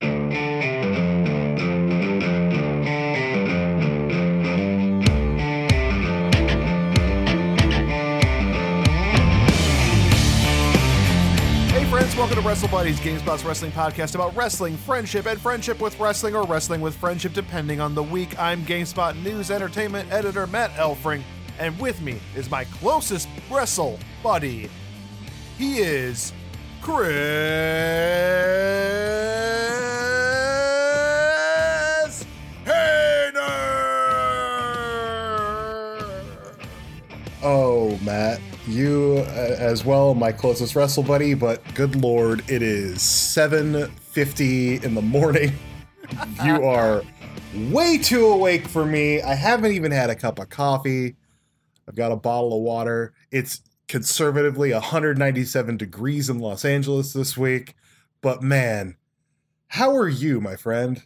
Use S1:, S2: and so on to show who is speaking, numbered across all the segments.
S1: Hey friends, welcome to Wrestle Buddies, GameSpot's wrestling podcast about wrestling, friendship, and friendship with wrestling or wrestling with friendship depending on the week. I'm GameSpot news entertainment editor Matt Elfring, and with me is my closest wrestle buddy. He is Chris
S2: Matt, you uh, as well, my closest wrestle buddy. But good lord, it is seven fifty in the morning. you are way too awake for me. I haven't even had a cup of coffee. I've got a bottle of water. It's conservatively 197 degrees in Los Angeles this week. But man, how are you, my friend?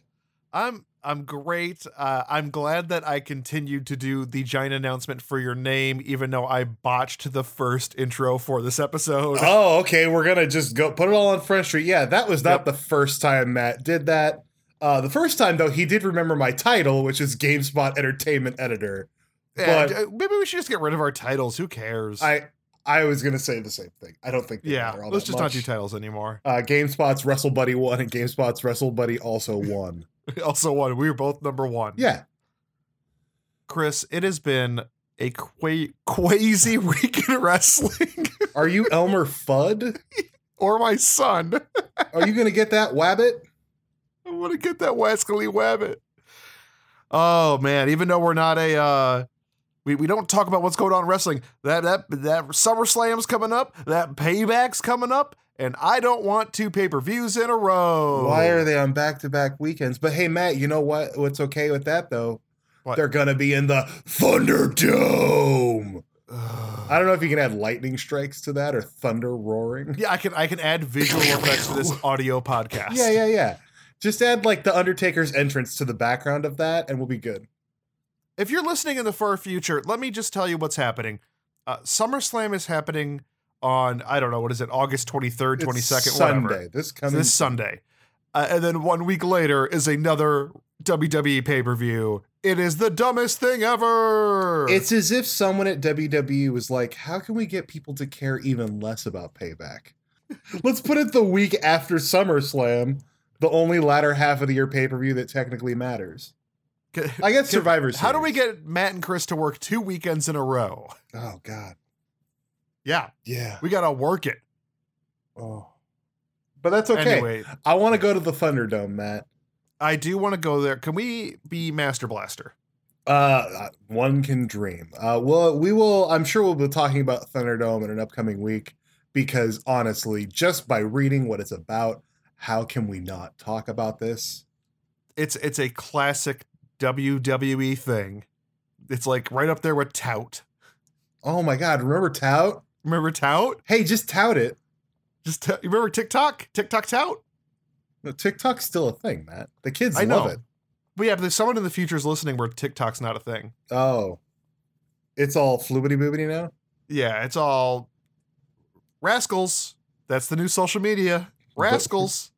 S1: I'm I'm great. Uh, I'm glad that I continued to do the giant announcement for your name, even though I botched the first intro for this episode.
S2: Oh, okay. We're gonna just go put it all on Front Street. Yeah, that was not
S1: Yep.
S2: the first time Matt did that. Uh, the first time though, he did remember my title, which is GameSpot Entertainment Editor.
S1: Yeah,
S2: but-
S1: maybe we should just get rid of our titles. Who cares?
S2: I I was gonna say the same thing. I don't think
S1: yeah, let's just not
S2: much.
S1: do titles anymore.
S2: Uh, GameSpot's Wrestle Buddy one and GameSpot's Wrestle Buddy also one.
S1: also, one we were both number one.
S2: Yeah,
S1: Chris, it has been a qua- crazy week in wrestling,
S2: are you Elmer Fudd?
S1: or my son.
S2: Are you gonna get that Wabbit?
S1: I want to get that Wascally Wabbit. Oh man, even though we're not a uh we, we don't talk about what's going on in wrestling. That that that SummerSlam's coming up, that payback's coming up, and I don't want two pay-per-views in a row.
S2: Why are they on back to back weekends? But hey, Matt, you know what? What's okay with that though?
S1: What?
S2: They're gonna be in the Thunderdome. I don't know if you can add lightning strikes to that or thunder roaring.
S1: Yeah, I can I can add visual effects to this audio podcast.
S2: Yeah, yeah, yeah. Just add like the Undertaker's entrance to the background of that, and we'll be good.
S1: If you're listening in the far future, let me just tell you what's happening. Uh, SummerSlam is happening on I don't know what is it, August twenty
S2: third,
S1: twenty second,
S2: Sunday.
S1: whatever.
S2: This coming
S1: this Sunday. Uh, and then one week later is another WWE pay per view. It is the dumbest thing ever.
S2: It's as if someone at WWE was like, "How can we get people to care even less about Payback? Let's put it the week after SummerSlam, the only latter half of the year pay per view that technically matters." I guess Survivor
S1: How do we get Matt and Chris to work two weekends in a row?
S2: Oh God,
S1: Yeah,
S2: yeah.
S1: we gotta work it.
S2: Oh, but that's okay.
S1: Anyway,
S2: I want to go to the Thunderdome, Matt.
S1: I do want to go there. Can we be Master Blaster?
S2: Uh, one can dream. Uh, well, we will. I'm sure we'll be talking about Thunderdome in an upcoming week because honestly, just by reading what it's about, how can we not talk about this?
S1: It's it's a classic WWE thing. It's like right up there with Tout.
S2: Oh my God! Remember Tout?
S1: Remember Tout?
S2: Hey, just tout it.
S1: Just t- you remember TikTok? TikTok Tout?
S2: No, TikTok's still a thing, Matt. The kids
S1: I
S2: love
S1: know.
S2: it.
S1: But yeah, but there's someone in the future is listening where TikTok's not a thing.
S2: Oh, it's all flubbity boobity now.
S1: Yeah, it's all rascals. That's the new social media. Rascals.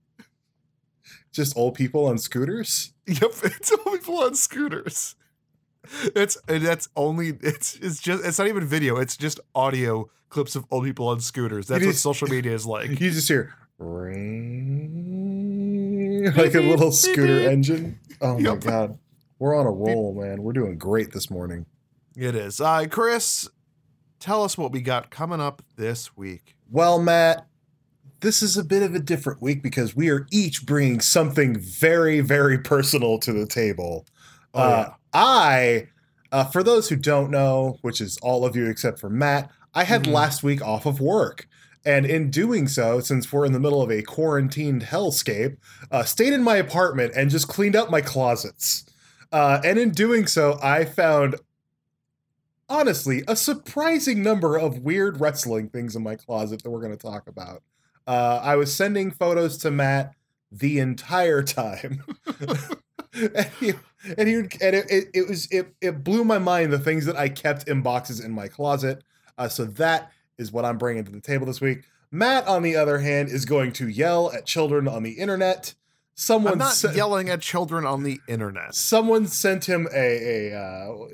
S2: Just old people on scooters.
S1: yep, it's all people on scooters. It's that's only it's it's just it's not even video. It's just audio clips of old people on scooters. That's what social media is like.
S2: You just hear ring, like a little scooter engine. Oh my
S1: Yep.
S2: god, we're on a roll, man. We're doing great this morning.
S1: It is. Uh, Chris, tell us what we got coming up this week.
S2: Well, Matt, this is a bit of a different week because we are each bringing something very, very personal to the table.
S1: Oh,
S2: uh, I, uh, for those who don't know, which is all of you except for Matt, I had
S1: Mhm.
S2: last week off of work. And in doing so, since we're in the middle of a quarantined hellscape, uh, stayed in my apartment and just cleaned out my closets. Uh, and in doing so, I found, honestly, a surprising number of weird wrestling things in my closet that we're going to talk about. Uh, I was sending photos to Matt the entire time. and he, and, he, and it, it, it was it, it blew my mind the things that I kept in boxes in my closet. Uh, so that is what I'm bringing to the table this week. Matt, on the other hand, is going to yell at children on the internet. Someone
S1: I'm not
S2: se-
S1: yelling at children on the internet.
S2: someone sent him a, a uh,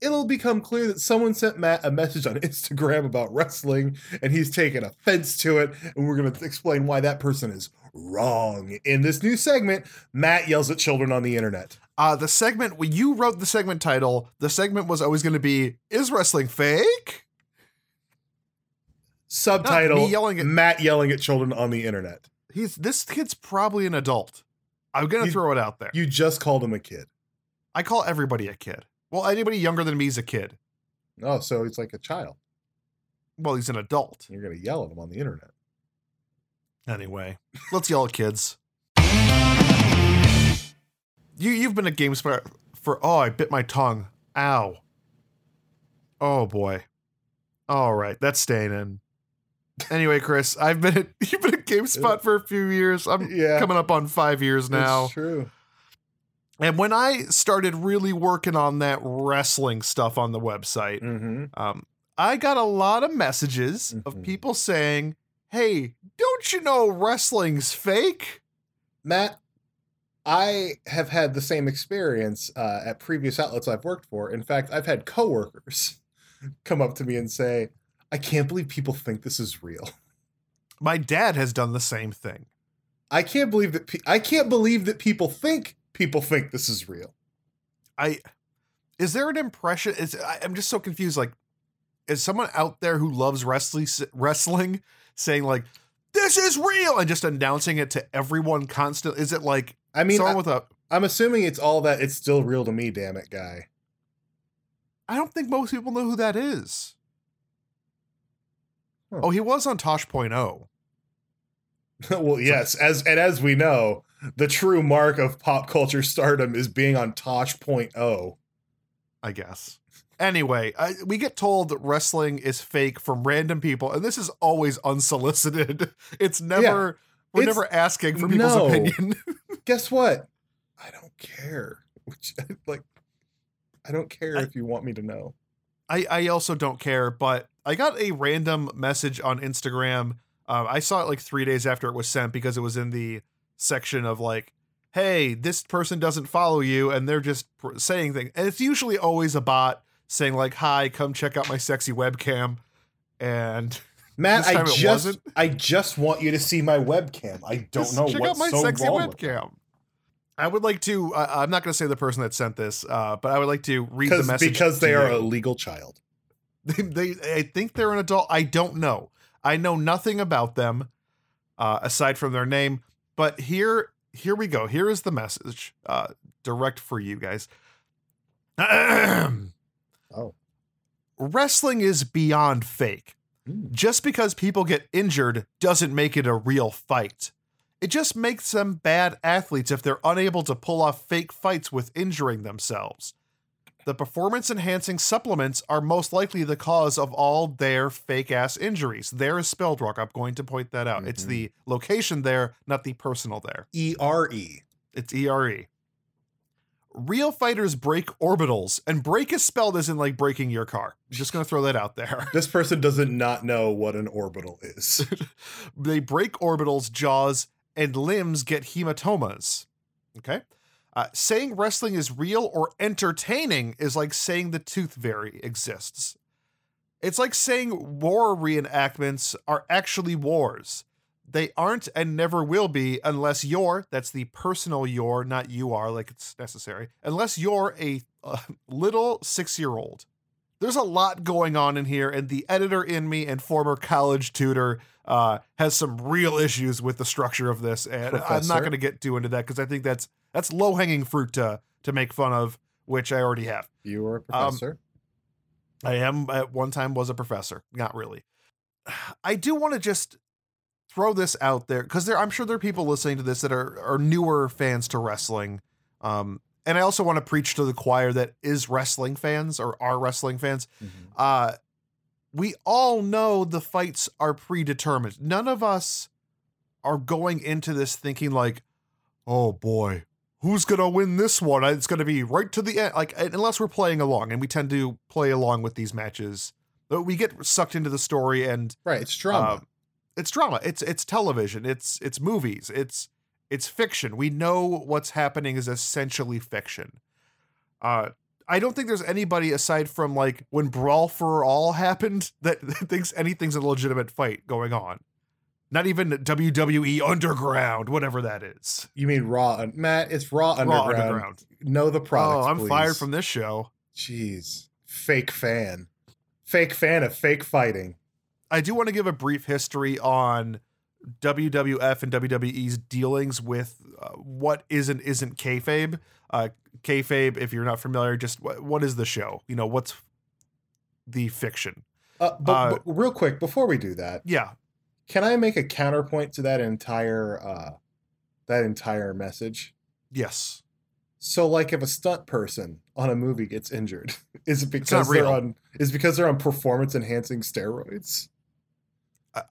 S2: it'll become clear that someone sent Matt a message on Instagram about wrestling and he's taken offense to it and we're going to explain why that person is wrong in this new segment Matt yells at children on the internet
S1: Uh, the segment when you wrote the segment title, the segment was always going to be "Is wrestling fake?"
S2: subtitle
S1: yelling at-
S2: Matt yelling at children on the internet
S1: He's this kid's probably an adult. I'm gonna throw it out there.
S2: you just called him a kid
S1: I call everybody a kid. Well, anybody younger than me is a kid.
S2: oh so he's like a child
S1: Well, he's an adult.
S2: you're going to yell at him on the internet
S1: Anyway, let's yell at kids. You you've been at GameSpot for oh I bit my tongue. Ow. Oh boy. All right, that's staying in. Anyway, Chris, I've been at you've been at GameSpot for a few years. I'm
S2: Yeah.
S1: coming up on five years now.
S2: it's true
S1: And when I started really working on that wrestling stuff on the website,
S2: mm-hmm.
S1: um, I got a lot of messages of
S2: Mhm.
S1: people saying, "Hey, don't you know wrestling's fake?"
S2: Matt, I have had the same experience uh, at previous outlets I've worked for. In fact, I've had coworkers come up to me and say, "I can't believe people think this is real.
S1: My dad has done the same thing.
S2: I can't believe that. Pe- I can't believe that people think people think this is real."
S1: I is there an impression? Is I, I'm just so confused. Like, is someone out there who loves wrestling wrestling saying like, "This is real," and just announcing it to everyone constantly? Is it like
S2: I mean, I,
S1: with a?
S2: I'm assuming it's all that it's still real to me. Damn it, guy.
S1: I don't think most people know who that is.
S2: Huh.
S1: Oh, he was on Tosh.0.
S2: well, yes, as and as we know, the true mark of pop culture stardom is being on Tosh.0.
S1: I guess. Anyway, I, we get told that wrestling is fake from random people, and this is always unsolicited. It's never we're
S2: It's-
S1: never asking for people's
S2: no.
S1: opinion.
S2: Guess what? I don't care. Which like, I don't care
S1: I-
S2: if you want me to know.
S1: I, I also don't care, but I got a random message on Instagram. Uh, I saw it like three days after it was sent because it was in the section of like, hey, this person doesn't follow you, and they're just pr- saying things. And it's usually always a bot saying like, hi, come check out my sexy webcam. And
S2: Matt, I just. I just want you to see my webcam. I don't
S1: Just
S2: know
S1: check
S2: what's
S1: out my
S2: so
S1: sexy webcam. I would like to. Uh, I'm not going to say the person that sent this, uh, but I would like to read the message
S2: because they are
S1: you.
S2: a legal child.
S1: they, they I think they're an adult. I don't know. I know nothing about them uh, aside from their name. But here, here we go. Here is the message, uh, direct for you guys.
S2: Oh.
S1: Wrestling is beyond fake.
S2: Hmm.
S1: Just because people get injured doesn't make it a real fight. It just makes them bad athletes if they're unable to pull off fake fights with injuring themselves. The performance enhancing supplements are most likely the cause of all their fake ass injuries. There is spelled wrong. I'm going to point that out. It's
S2: Mhm.
S1: the location there, not the personal there.
S2: E R E.
S1: It's ERE. Real fighters break orbitals, and break is spelled as in like breaking your car. Just gonna throw that out there.
S2: This person doesn't not know what an orbital is.
S1: they break orbitals, jaws, and limbs get hematomas. Okay. Uh, saying wrestling is real or entertaining is like saying the tooth fairy exists. It's like saying war reenactments are actually wars. They aren't and never will be unless you're, that's the personal you're, not you are, like it's necessary, unless you're a uh, little six year old. There's a lot going on in here, and the editor in me and former college tutor uh, has some real issues with the structure of this, and I'm not going to get too into that because I think that's that's low hanging fruit to to make fun of, which I already have.
S2: You were a
S1: Um,
S2: professor.
S1: I am at one time was a professor, not really. I do want to just throw this out there because there I'm sure there are people listening to this that are are newer fans to wrestling. Um, and I also want to preach to the choir that is wrestling fans or are wrestling fans. Uh, we all know the fights are predetermined. None of us are going into this thinking like, "Oh boy, who's gonna win this one? It's gonna be right to the end." Like, unless we're playing along, and we tend to play along with these matches, but we get sucked into the story and
S2: Right, it's drama.
S1: um, it's drama. It's it's television. It's it's movies. It's it's fiction. We know what's happening is essentially fiction. Uh, I don't think there's anybody aside from like when Brawl for All happened that thinks anything's a legitimate fight going on. Not even WWE Underground, whatever that is.
S2: you mean Raw? Matt, it's Raw Underground.
S1: Raw Underground.
S2: Know the product.
S1: oh, I'm
S2: please.
S1: fired from this show.
S2: Jeez, fake fan, fake fan of fake fighting.
S1: I do want to give a brief history on WWF and WWE's dealings with uh, what is and isn't kayfabe. Uh, kayfabe, if you're not familiar, just what, what is the show? You know, what's the fiction?
S2: Uh, but,
S1: Uh,
S2: but real quick, before we do that,
S1: Yeah,
S2: can I make a counterpoint to that entire uh, that entire message?
S1: yes.
S2: So, like, if a stunt person on a movie gets injured, is it because they're on is because they're on performance enhancing steroids?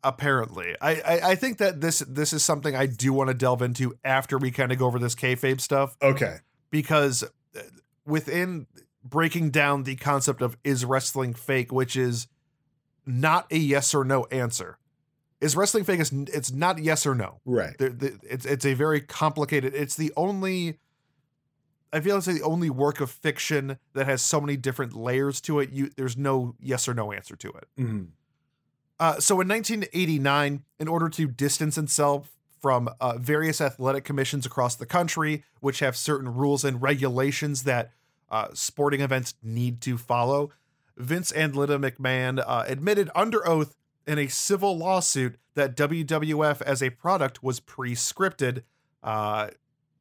S1: Apparently, I, I I think that this this is something I do want to delve into after we kind of go over this kayfabe stuff.
S2: Okay,
S1: because uh, within breaking down the concept of is wrestling fake, which is not a yes or no answer. Is wrestling fake? Is it's not yes or no.
S2: right.
S1: There- It's it's a very complicated. It's the only. I feel it's the only work of fiction that has so many different layers to it. You there's no yes or no answer to it.
S2: Mhm.
S1: Uh, so in 1989, in order to distance itself from uh, various athletic commissions across the country, which have certain rules and regulations that uh, sporting events need to follow, Vince and Linda McMahon uh, admitted under oath in a civil lawsuit that WWF as a product was pre-scripted. Uh,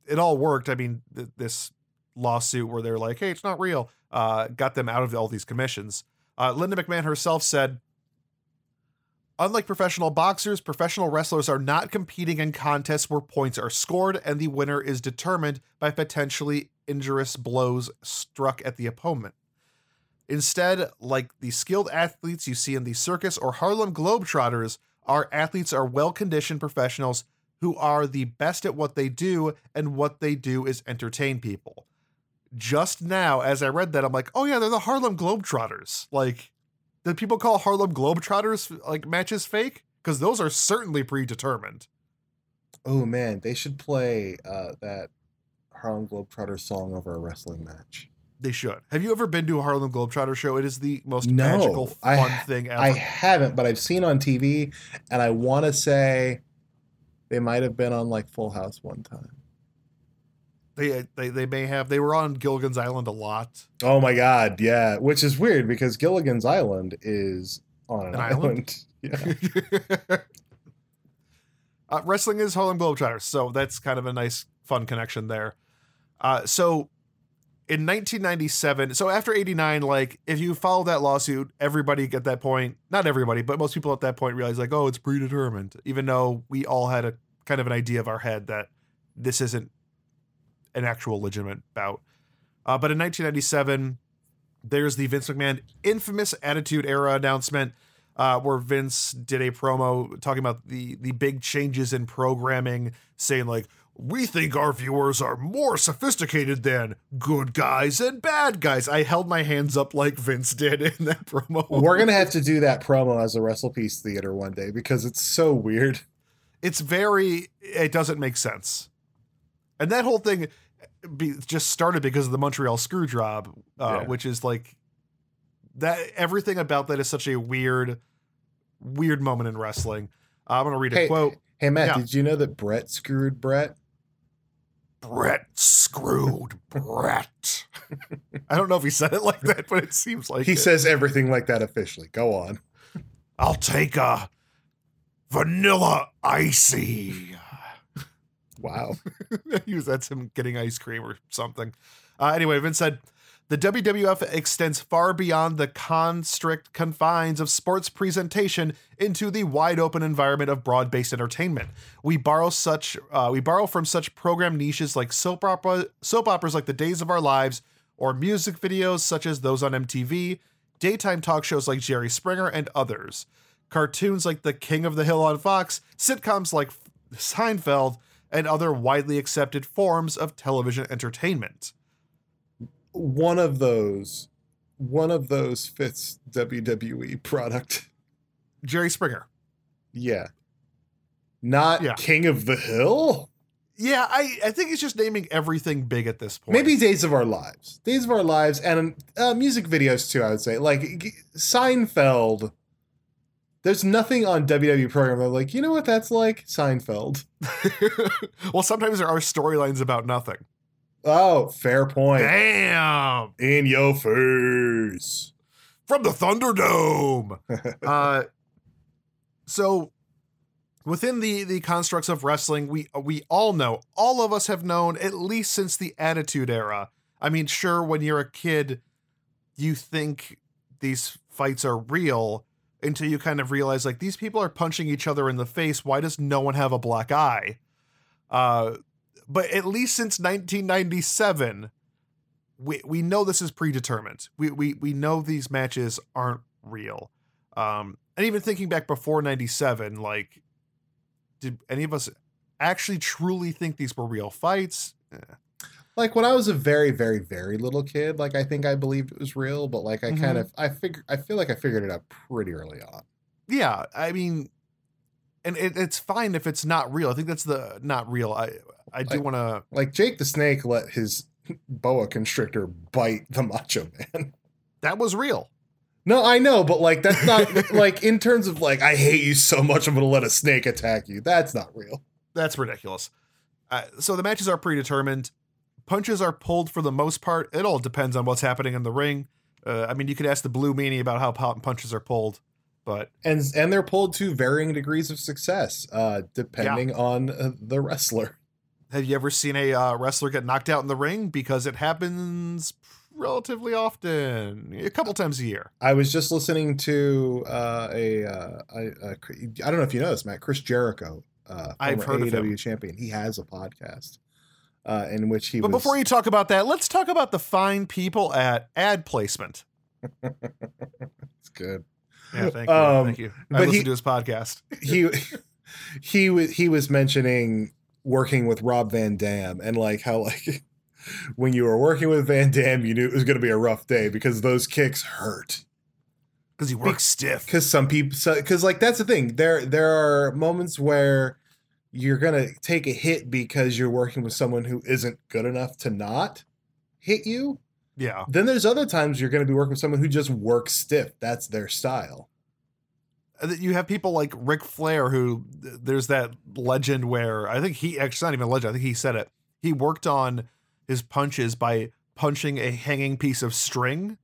S1: it all worked. I mean, th- this lawsuit where they're like, "Hey, it's not real," uh, got them out of all these commissions. Linda McMahon herself said. Unlike professional boxers, professional wrestlers are not competing in contests where points are scored and the winner is determined by potentially injurious blows struck at the opponent. Instead, like the skilled athletes you see in the circus or Harlem Globetrotters, our athletes are well conditioned professionals who are the best at what they do, and what they do is entertain people. Just now, as I read that, I'm like, oh yeah, they're the Harlem Globetrotters. Like, did people call Harlem Globetrotters like matches fake? Because those are certainly predetermined.
S2: Oh man, they should play uh, that Harlem Globetrotter song over a wrestling match.
S1: They should. Have you ever been to a Harlem Globetrotter show? It is the most
S2: No,
S1: magical, fun
S2: ha-
S1: thing ever.
S2: I haven't, but I've seen on TV, and I want to say they might have been on like Full House one time.
S1: They, they they may have. They were on Gilligan's Island a lot.
S2: Oh my god, yeah, which is weird because Gilligan's Island is on an,
S1: An island?
S2: island. Yeah.
S1: uh, wrestling is Harlem Globetrotters, so that's kind of a nice, fun connection there. Uh, so in 1997, so after 89, like if you follow that lawsuit, everybody at that point, not everybody, but most people at that point realize like, oh, it's predetermined, even though we all had a kind of an idea of our head that this isn't an actual legitimate bout. Uh, but in 1997, there's the Vince McMahon infamous Attitude Era announcement uh, where Vince did a promo talking about the the big changes in programming, saying like, "We think our viewers are more sophisticated than good guys and bad guys." I held my hands up like Vince did in that promo.
S2: We're gonna have to do that promo as a Wrestle WrestlePiece theater one day because it's so weird.
S1: it's very it doesn't make sense and that whole thing be, just started because of the montreal screw job uh,
S2: Yeah.
S1: which is like that everything about that is such a weird weird moment in wrestling Uh, i'm gonna read a
S2: Hey,
S1: quote
S2: hey Matt,
S1: Yeah.
S2: did you know that Bret screwed Bret?
S1: bret screwed bret i don't know if he said it like that but it seems like
S2: He
S1: it.
S2: says everything like that officially. Go on.
S1: i'll take a vanilla icy
S2: Wow.
S1: he was that's him getting ice cream or something. Uh, anyway, Vince said, The WWF extends far beyond the constrict confines of sports presentation into the wide open environment of broad-based entertainment. We borrow such uh, we borrow from such program niches like soap opera, soap operas like The Days of Our Lives, or music videos such as those on MTV, daytime talk shows like Jerry Springer, and others. Cartoons like The King of the Hill on Fox, sitcoms like Seinfeld, and other widely accepted forms of television entertainment.
S2: One of those, one of those fits WWE product.
S1: Jerry Springer.
S2: Yeah. Not
S1: Yeah.
S2: King of the Hill?
S1: Yeah, I, I think he's just naming everything big at this point.
S2: Maybe Days of Our Lives. Days of Our Lives and uh, music videos too, I would say. Like Seinfeld. There's nothing on WWE program that I'm like, you know what that's like? Seinfeld.
S1: well, sometimes there are storylines about nothing.
S2: Oh, fair point.
S1: Damn!
S2: In your face.
S1: From the Thunderdome. uh, so within the the constructs of wrestling, we we all know, all of us have known at least since the Attitude Era. I mean, sure, when you're a kid, you think these fights are real until you kind of realize like these people are punching each other in the face. Why does no one have a black eye? Uh, but at least since 1997, we we know this is predetermined. We we we know these matches aren't real. Um, and even thinking back before 97, like, did any of us actually truly think these were real fights? Eh.
S2: Like when I was a very, very, very little kid, like I think I believed it was real, but like I kind
S1: Mhm.
S2: of I figure I feel like I figured it out pretty early on.
S1: Yeah, I mean, and it, it's fine if it's not real. I think that's the not real. I I do
S2: Like-
S1: want to.
S2: Like Jake the Snake let his boa constrictor bite the Macho Man.
S1: That was real.
S2: No, I know, but like that's not like in terms of like I hate you so much I'm gonna let a snake attack you. That's not real.
S1: That's ridiculous. Uh, so the matches are predetermined. Punches are pulled for the most part. It all depends on what's happening in the ring. Uh, I mean, you could ask the Blue Meanie about how punches are pulled, but
S2: And and they're pulled to varying degrees of success, uh, depending on uh, the wrestler.
S1: have you ever seen a uh, wrestler get knocked out in the ring? Because it happens relatively often, a couple times a year.
S2: I was just listening to uh, a, uh, a, a I don't know if you know this, Matt. Chris Jericho, uh,
S1: I've
S2: former
S1: heard of him.
S2: AEW champion. He has a podcast uh, in which he
S1: But
S2: was.
S1: before you talk about that, let's talk about the fine people at ad placement.
S2: it's good.
S1: Yeah, thank you.
S2: Um,
S1: thank you. I
S2: but
S1: listened
S2: he-
S1: to his podcast.
S2: he he was he was mentioning working with Rob Van Dam and like how like when you were working with Van Dam, you knew it was going to be a rough day because those kicks hurt.
S1: Because he works stiff.
S2: Because some people, because like that's the thing. There there are moments where you're gonna take a hit because you're working with someone who isn't good enough to not hit you.
S1: Yeah.
S2: Then there's other times you're going to be working with someone who just works stiff. That's their style.
S1: You have people like Ric Flair, who there's that legend where I think he actually not even a legend. I think he said it. He worked on his punches by punching a hanging piece of string,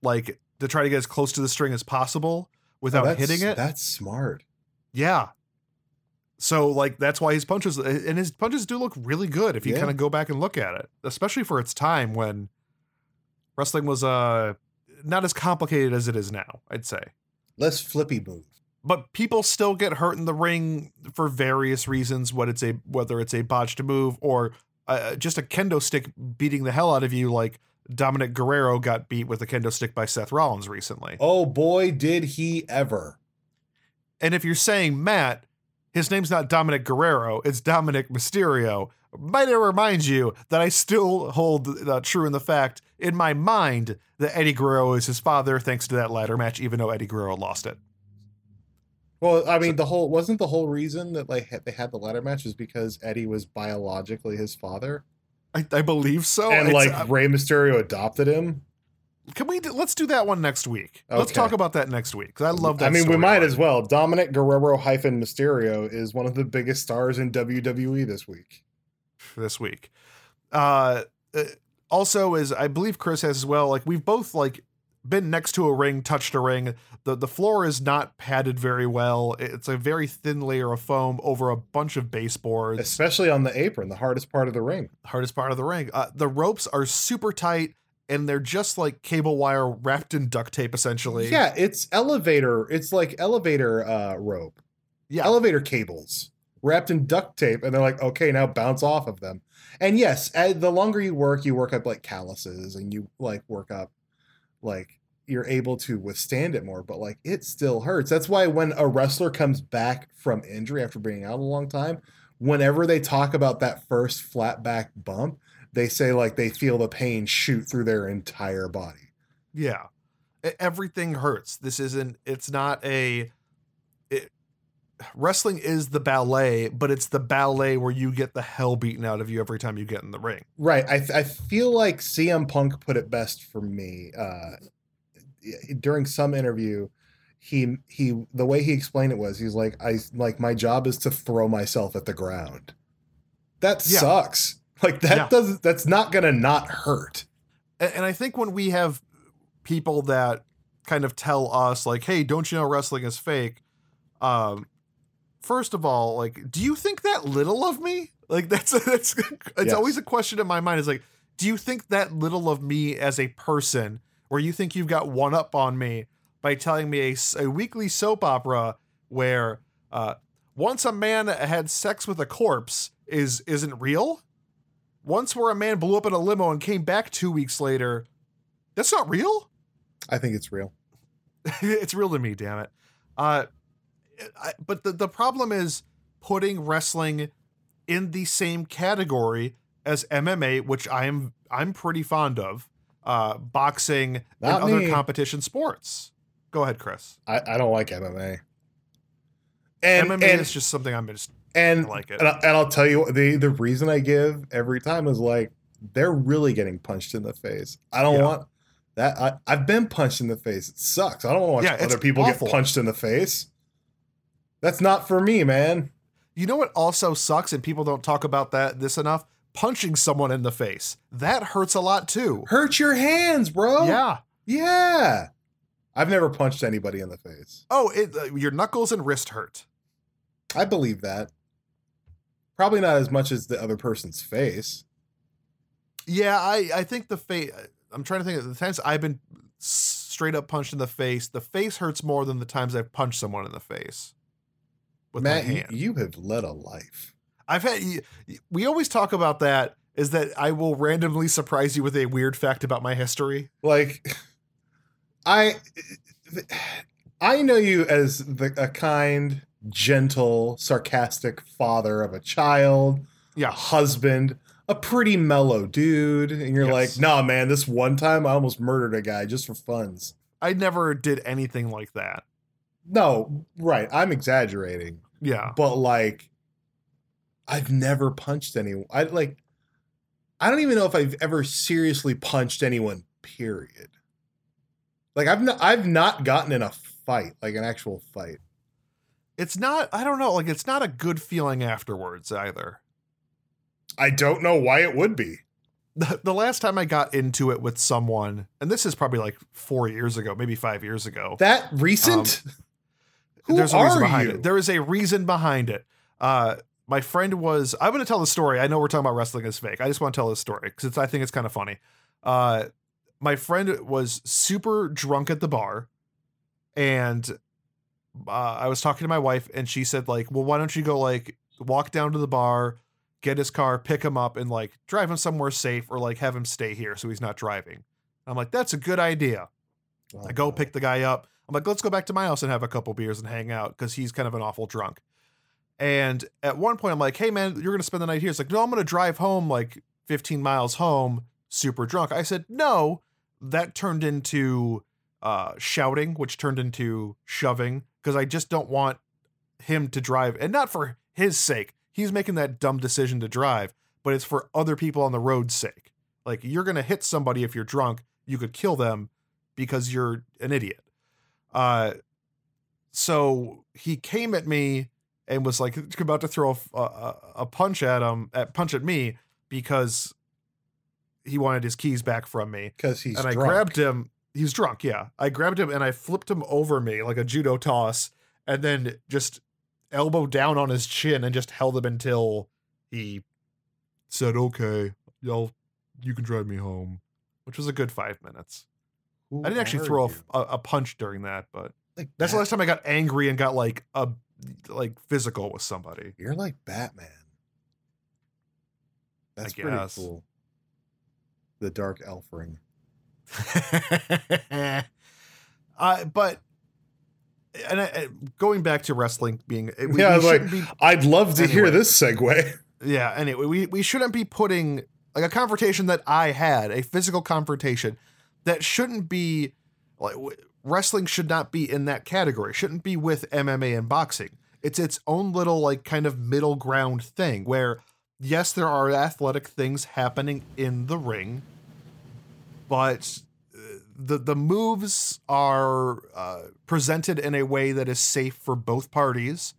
S1: like to try to get as close to the string as possible oh, without
S2: Oh,
S1: hitting it.
S2: That's smart.
S1: Yeah. So like that's why his punches and his punches do look really good if you
S2: Yeah.
S1: kind of go back and look at it, especially for its time when wrestling was uh not as complicated as it is now, I'd say.
S2: Less flippy moves.
S1: But people still get hurt in the ring for various reasons, what it's a whether it's a botched move or uh, just a kendo stick beating the hell out of you like Dominik Guerrero got beat with a kendo stick by Seth Rollins recently.
S2: Oh boy, did he ever!
S1: And if you're saying Matt, his name's not Dominik Guerrero, it's Dominik Mysterio. Might I remind you that I still hold uh, true in the fact in my mind that Eddie Guerrero is his father, thanks to that ladder match, even though Eddie Guerrero lost it.
S2: Well, I mean, the whole wasn't the whole reason that like they had the ladder match is because Eddie was biologically his father,
S1: I, I believe so.
S2: and
S1: It's,
S2: like
S1: uh,
S2: Rey Mysterio adopted him.
S1: Can we? Do, let's do that one next week. Let's talk about that next week because I love that.
S2: I mean, we might
S1: storyline
S2: as well. Dominik Guerrero hyphen Mysterio is one of the biggest stars in WWE this week.
S1: this week. Uh, uh, also, is I believe Chris has as well. Like we've both like been next to a ring, touched a ring. The the floor is not padded very well. It's a very thin layer of foam over a bunch of baseboards.
S2: Especially on the apron, the hardest part of the ring.
S1: hardest part of the ring. Uh, the ropes are super tight and they're just like cable wire wrapped in duct tape, essentially.
S2: Yeah, it's elevator. It's like elevator uh, rope,
S1: yeah.
S2: elevator cables wrapped in duct tape, and they're like, okay, now bounce off of them. And yes, uh, the longer you work, you work up like calluses, and you like work up like you're able to withstand it more, but like it still hurts. That's why when a wrestler comes back from injury after being out a long time, whenever they talk about that first flat back bump, they say like they feel the pain shoot through their entire body.
S1: Yeah. Everything hurts. This isn't, it's not a, it, wrestling is the ballet, but it's the ballet where you get the hell beaten out of you every time you get in the ring.
S2: Right. I, I feel like CM Punk put it best for me. Uh, during some interview, he he the way he explained it was he's like I like my job is to throw myself at the ground. That
S1: Yeah.
S2: sucks. Like that
S1: Yeah.
S2: doesn't that's not gonna not hurt.
S1: And, and I think when we have people that kind of tell us, like, hey, don't you know wrestling is fake? Um, first of all, like, do you think that little of me? Like, that's, that's, it's
S2: Yes.
S1: always a question in my mind is like, do you think that little of me as a person, where you think you've got one up on me by telling me a, a weekly soap opera where uh, once a man had sex with a corpse is isn't real? Once where a man blew up in a limo and came back two weeks later, that's not real.
S2: I think it's real.
S1: it's real to me, damn it. Uh, I, but the, the problem is putting wrestling in the same category as MMA, which I am I'm pretty fond of, uh, boxing
S2: Not
S1: and other competition sports. Go ahead, Chris.
S2: I, I don't like MMA. And
S1: MMA
S2: and,
S1: is just something I'm just
S2: and,
S1: I like it.
S2: and, I, and I'll tell you the the reason I give every time is like they're really getting punched in the face. I don't
S1: Yeah.
S2: want that. I, I've been punched in the face. It sucks. I don't want to
S1: Yeah,
S2: watch
S1: it's
S2: other people
S1: awful.
S2: get punched in the face. That's not for me, man.
S1: You know what also sucks, and people don't talk about that this enough? Punching someone in the face. That hurts a lot too.
S2: Hurt your hands, bro.
S1: Yeah.
S2: Yeah. I've never punched anybody in the face.
S1: Oh, it, uh, your knuckles and wrist hurt.
S2: I believe that. Probably not as much as the other person's face.
S1: Yeah, I I think the face. I'm trying to think of the times I've been straight up punched in the face. The face hurts more than the times I've punched someone in the face with
S2: Matt,
S1: my
S2: you,
S1: hand.
S2: you have led a life.
S1: I've had. We always talk about that. Is that I will randomly surprise you with a weird fact about my history.
S2: Like, I, I know you as the, a kind, gentle, sarcastic father of a child,
S1: Yeah.
S2: husband, a pretty mellow dude, and you're
S1: Yes.
S2: like, nah, man, this one time I almost murdered a guy just for funs.
S1: I never did anything like that.
S2: No, right, I'm exaggerating,
S1: Yeah.
S2: but like, I've never punched anyone. I like, I don't even know if I've ever seriously punched anyone. Period. Like I've not, I've not gotten in a fight, like an actual fight.
S1: It's not. I don't know. Like it's not a good feeling afterwards either.
S2: I don't know why it would be.
S1: the, the last time I got into it with someone, and this is probably like four years ago, maybe five years ago.
S2: That recent? Who
S1: there's a reason behind
S2: you?
S1: it. There is a reason behind it. Uh, my friend was. I'm going to tell the story. I know we're talking about wrestling is fake. I just want to tell this story because I think it's kind of funny. Uh, my friend was super drunk at the bar, and uh, I was talking to my wife, and she said like, "Well, why don't you go like walk down to the bar, get his car, pick him up, and like drive him somewhere safe, or like have him stay here so he's not driving." I'm like, "That's a good idea."
S2: Oh,
S1: I go pick the guy up. I'm like, let's go back to my house and have a couple beers and hang out because he's kind of an awful drunk. And at one point, I'm like, hey, man, you're going to spend the night here. It's like, no, I'm going to drive home like 15 miles home, super drunk. I said, no. That turned into uh, shouting, which turned into shoving because I just don't want him to drive. And not for his sake. He's making that dumb decision to drive, but it's for other people on the road's sake. Like, you're going to hit somebody if you're drunk. You could kill them because you're an idiot. Uh, so he came at me and was like about to throw a, a, a punch at him, at punch at me because he wanted his keys back from me.
S2: because he's
S1: and I grabbed him. He's drunk, yeah. I grabbed him and I flipped him over me like a judo toss, and then just elbow down on his chin and just held him until he said, "Okay, y'all, you can drive me home." which was a good five minutes.
S2: Who
S1: I didn't actually throw a, a, punch during that, but
S2: Like
S1: that's the last time I got angry and got like a like physical with somebody.
S2: You're like Batman. That's pretty
S1: guess.
S2: cool. The Dark Elfring.
S1: uh, but and I, going back to wrestling being we,
S2: Yeah,
S1: we
S2: like
S1: be,
S2: I'd love to hear this segue.
S1: Yeah, anyway, we, we shouldn't be putting like a confrontation that I had, a physical confrontation that shouldn't be like wrestling should not be in that category. Shouldn't be with MMA and boxing. It's its own little like kind of middle ground thing where yes, there are athletic things happening in the ring, but uh, the the moves are uh, presented in a way that is safe for both parties,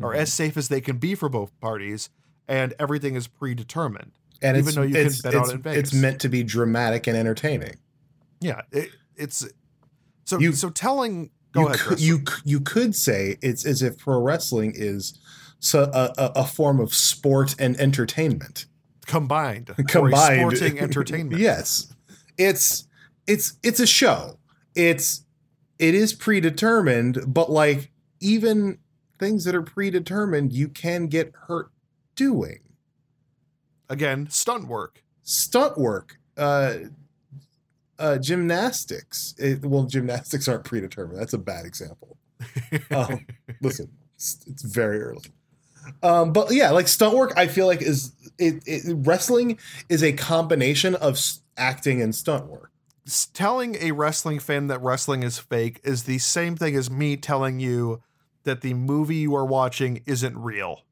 S1: or
S2: Mm-hmm.
S1: as safe as they can be for both parties, and everything is predetermined.
S2: And
S1: Even
S2: it's,
S1: though you can bet on it
S2: it's meant to be dramatic and entertaining.
S1: Yeah, it, it's so
S2: You-
S1: so telling. Go
S2: you
S1: ahead,
S2: could, you you could say it's as if pro wrestling is so a, a, a form of sport and entertainment
S1: combined, or
S2: combined
S1: sporting entertainment.
S2: yes, it's it's it's a show. It's it is predetermined, but like even things that are predetermined, you can get hurt doing
S1: Again, stunt work.
S2: stunt work. Uh, uh, gymnastics. It, well, gymnastics aren't predetermined. That's a bad example. Um, listen, it's, it's very early. Um, but yeah, like stunt work, I feel like is it, it wrestling is a combination of acting and stunt work.
S1: Telling a wrestling fan that wrestling is fake is the same thing as me telling you that the movie you are watching isn't real.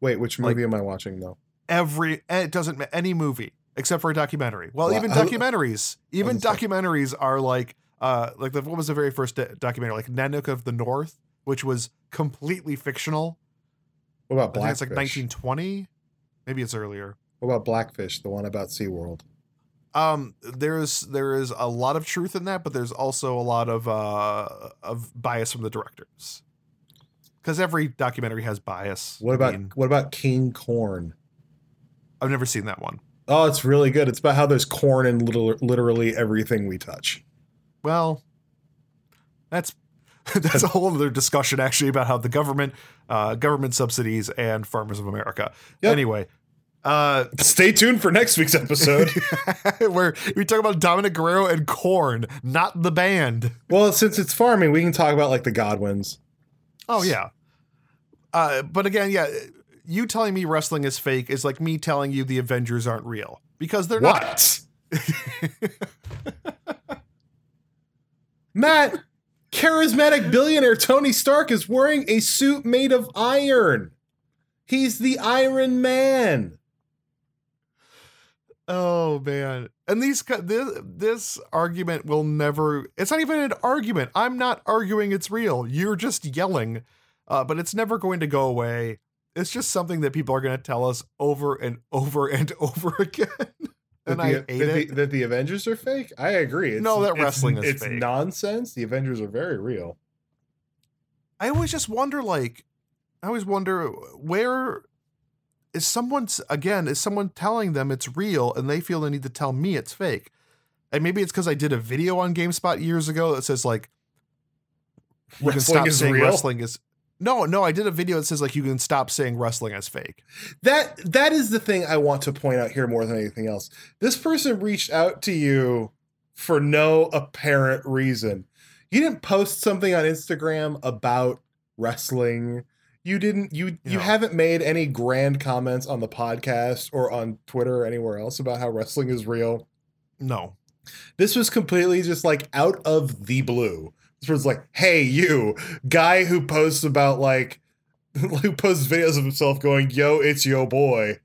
S2: Wait, which
S1: Like-
S2: movie am I watching though?
S1: Every eh, it doesn't any movie except for a documentary. Well,
S2: Well,
S1: even
S2: I-
S1: documentaries, even documentaries are like uh like the what was the very first documentary like Nanook of the North, which was completely fictional.
S2: What about
S1: I think it's like 1920. Maybe it's earlier.
S2: What about Blackfish, the one about SeaWorld?
S1: Um, there's there is a lot of truth in that, but there's also a lot of uh of bias from the directors. Because every documentary has bias.
S2: What
S1: I
S2: about
S1: mean,
S2: what about King Corn?
S1: I've never seen that one.
S2: Oh, it's really good. It's about how there's corn in little, literally everything we touch.
S1: Well, that's that's a whole other discussion actually about how the government, uh, government subsidies and farmers of America.
S2: Yep.
S1: Anyway, uh,
S2: Stay tuned for next week's episode.
S1: where we talk about Dominik Guerrero and Corn, not the band.
S2: well, since it's farming, we can talk about like the Godwins.
S1: Oh yeah. Uh, but again, yeah, you telling me wrestling is fake is like me telling you the Avengers aren't real because they're not.
S2: Matt, charismatic billionaire Tony Stark is wearing a suit made of iron. He's the Iron Man.
S1: Oh man. And these this this argument will never it's not even an argument. I'm not arguing it's real. You're just yelling. Uh, but it's never going to go away. It's just something that people are going to tell us over and over and over again. and
S2: That
S1: I
S2: the,
S1: hate
S2: that,
S1: it.
S2: The, that the Avengers are fake? I agree. It's,
S1: No, that wrestling is fake.
S2: it's
S1: fake.
S2: nonsense. The Avengers are very real.
S1: I always just wonder, like, I always wonder where is someone again? Is someone telling them it's real and they feel the need to tell me it's fake? And maybe it's because I did a video on GameSpot years ago that says like you can
S2: Wrestling
S1: stop
S2: is
S1: saying
S2: real?
S1: wrestling is. No, no, I did a video that says like you can stop saying wrestling is fake.
S2: That that is the thing I want to point out here more than anything else. This person reached out to you for no apparent reason. You didn't post something on Instagram about wrestling. You didn't you you
S1: No.
S2: haven't made any grand comments on the podcast or on Twitter or anywhere else about how wrestling is real.
S1: No,
S2: This was completely just like out of the blue. This was like, hey, you guy who posts about like who posts videos of himself going, yo, it's yo boy.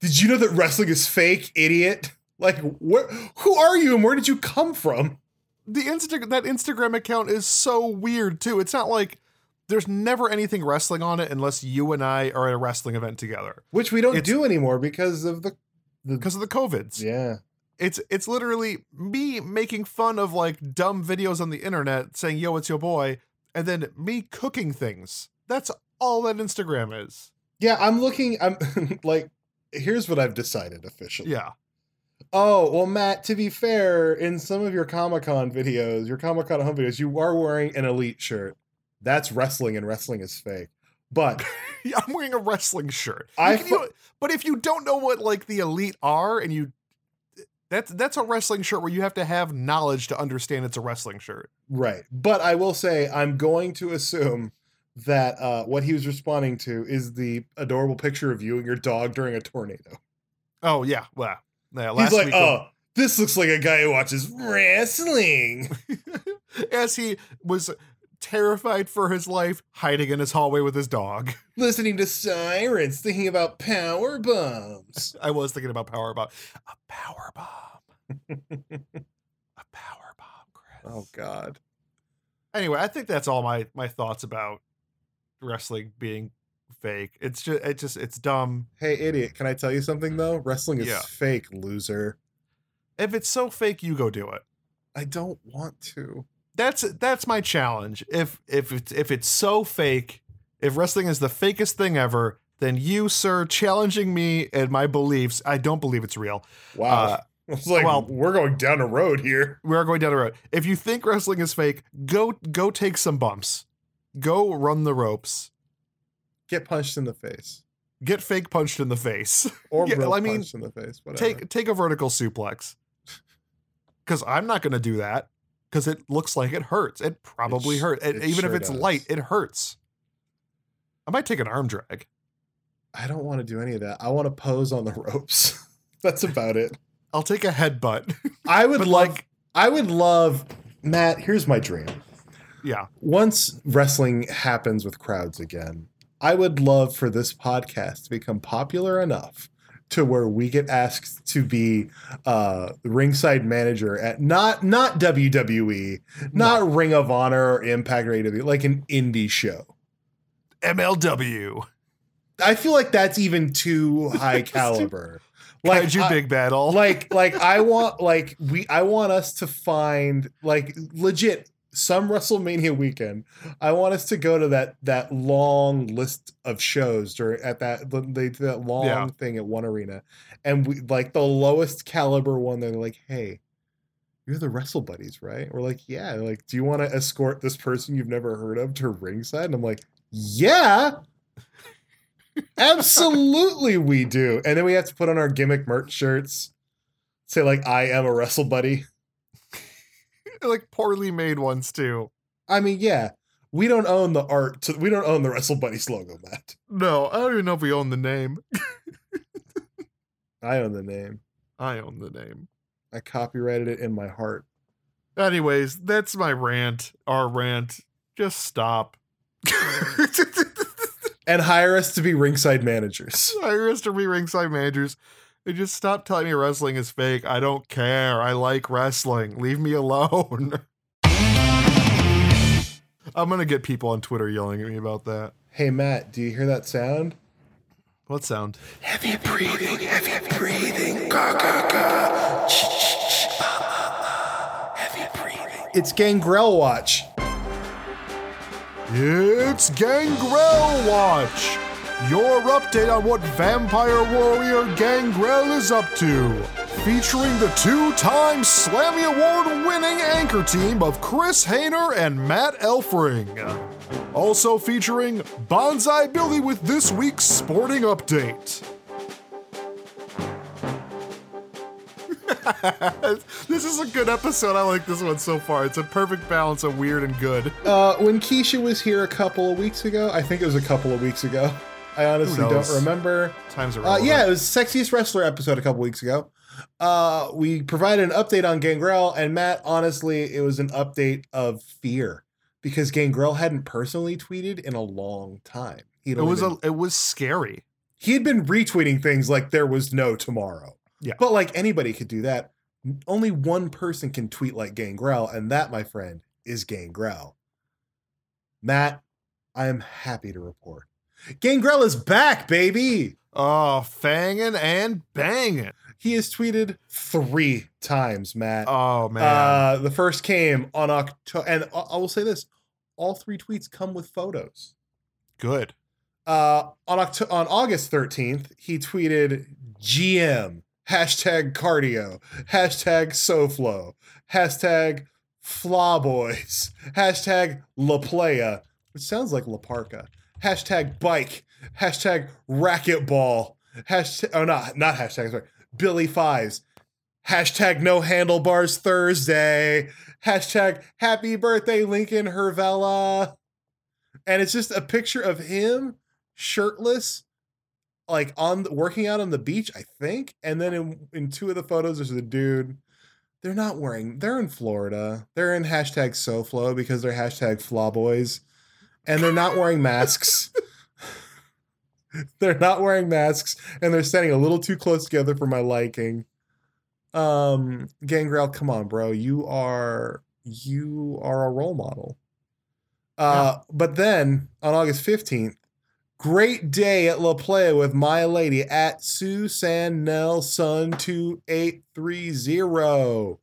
S2: Did you know that wrestling is fake, idiot? Like, where who are you and where did you come from?
S1: the Insta that Instagram account is so weird too. It's not like there's never anything wrestling on it unless you and I are at a wrestling event together
S2: Which we don't
S1: It's-
S2: do anymore because of the, the
S1: because of the covids.
S2: yeah.
S1: It's it's literally me making fun of like dumb videos on the internet saying yo it's your boy and then me cooking things. That's all that Instagram is.
S2: Yeah, I'm looking I'm like here's what I've decided officially.
S1: Yeah.
S2: Oh, well, Matt, to be fair, in some of your Comic Con videos, your Comic Con home videos, you are wearing an elite shirt. That's wrestling, and wrestling is fake. But
S1: Yeah, I'm wearing a wrestling shirt.
S2: I fu-
S1: you- but if you don't know what like the elite are, and you that's that's a wrestling shirt where you have to have knowledge to understand it's a wrestling shirt.
S2: Right. But I will say, I'm going to assume that uh, what he was responding to is the adorable picture of you and your dog during a tornado.
S1: Oh yeah, well, yeah. Last
S2: He's like,
S1: week,
S2: oh, this looks like a guy who watches wrestling.
S1: as he was terrified for his life, hiding in his hallway with his dog.
S2: Listening to sirens, thinking about power bombs.
S1: I was thinking about power bomb, a power bomb, a power bomb, Chris.
S2: Oh, God.
S1: Anyway, I think that's all my my thoughts about wrestling being fake. It's just it just it's dumb.
S2: Hey, idiot, can I tell you something, though? Wrestling is
S1: Yeah.
S2: fake, loser.
S1: If it's so fake, you go do it.
S2: I don't want to.
S1: That's that's my challenge. If if it's if it's so fake, if wrestling is the fakest thing ever, then you, sir, challenging me and my beliefs, I don't believe it's real.
S2: Wow.
S1: Uh,
S2: it's like,
S1: well-
S2: we're going down a road here.
S1: we are going down the road. If you think wrestling is fake, go go take some bumps. Go run the ropes.
S2: Get punched in the face.
S1: Get fake punched in the face.
S2: Or
S1: Yeah,
S2: real
S1: I mean,
S2: punched in the face. Whatever.
S1: take take a vertical suplex. Cause I'm not gonna do that. Cause it looks like it hurts. It probably
S2: sh-
S1: hurts.
S2: it
S1: Even
S2: sure
S1: if it's
S2: does.
S1: light, it hurts. I might take an arm drag.
S2: I don't want to do any of that. I want to pose on the ropes. That's about it.
S1: I'll take a headbutt.
S2: I would love.
S1: like-
S2: I would love. Matt, here's my dream.
S1: yeah.
S2: Once wrestling happens with crowds again, I would love for this podcast to become popular enough to where we get asked to be uh ringside manager at not not WWE, not Ring of Honor or Impact or AEW, like an indie show.
S1: MLW.
S2: I feel like that's even too high caliber. Like I-
S1: big battle.
S2: like like I want like we I want us to find like legit some WrestleMania weekend. I want us to go to that that long list of shows during at that they do that long
S1: Yeah.
S2: thing at one arena, and we like the lowest caliber one. They're like, hey. You're the Wrestle Buddies, right? We're like, yeah. They're like, do you want to escort this person you've never heard of to ringside? And I'm like, yeah. Absolutely, we do. And then we have to put on our gimmick merch shirts. Say like, "I am a wrestle buddy."
S1: like poorly made ones too.
S2: I mean, yeah, we don't own the art. To, we don't own the Wrestle Buddies logo, Matt.
S1: No, I don't even know if we own the name.
S2: I own the name.
S1: I own the name.
S2: I copyrighted it in my heart.
S1: Anyways, that's my rant. Our rant. Just stop.
S2: And hire us to be ringside managers.
S1: Hire us to be ringside managers. And just stop telling me wrestling is fake. I don't care. I like wrestling. Leave me alone. I'm gonna get people on Twitter yelling at me about that.
S2: Hey, Matt, do you hear that sound?
S1: What sound? Heavy breathing, heavy breathing.
S2: It's Gangrel Watch.
S1: It's Gangrel Watch! Your update on what Vampire Warrior Gangrel is up to. Featuring the two time Slammy Award winning anchor team of Chris Hayner and Matt Elfring. Also featuring Bonsai Billy with this week's sporting update. this is a good episode. I like this one so far. It's a perfect balance of weird and good.
S2: Uh, when Keisha was here a couple of weeks ago, I think it was a couple of weeks ago. I honestly don't remember.
S1: Times are
S2: Uh, yeah, it was sexiest wrestler episode a couple weeks ago. Uh, we provided an update on Gangrel, and Matt, honestly, it was an update of fear because Gangrel hadn't personally tweeted in a long time. He'd
S1: It was
S2: been-
S1: a, it was scary.
S2: he had been retweeting things like there was no tomorrow.
S1: Yeah.
S2: but like anybody could do that. Only one person can tweet like Gangrel, and that, my friend, is Gangrel. Matt, I am happy to report. Gangrel is back, baby.
S1: Oh, fanging and banging.
S2: He has tweeted three times, Matt.
S1: Oh man.
S2: Uh, the first came on October, and I I will say this: all three tweets come with photos.
S1: Good.
S2: Uh, on Octo- on August thirteenth, he tweeted GM hashtag cardio, hashtag SoFlo, hashtag Flawboys, hashtag La Playa, which sounds like La Parka, hashtag bike, hashtag racquetball, hashtag, oh, not, not hashtag, sorry, Billy Fives, hashtag no handlebars Thursday, hashtag happy birthday Lincoln Hervella. And it's just a picture of him shirtless, like on working out on the beach, I think. And then in, in two of the photos, there's a dude. They're not wearing, they're in Florida. They're in hashtag SoFlo because they're hashtag Flawboys. And they're not wearing masks. they're not wearing masks and they're standing a little too close together for my liking. Um, Gangrel, come on, bro. You are you are a role model. Uh, but then on August 15th, great day at La Playa with my lady at Susan Nelson 2830.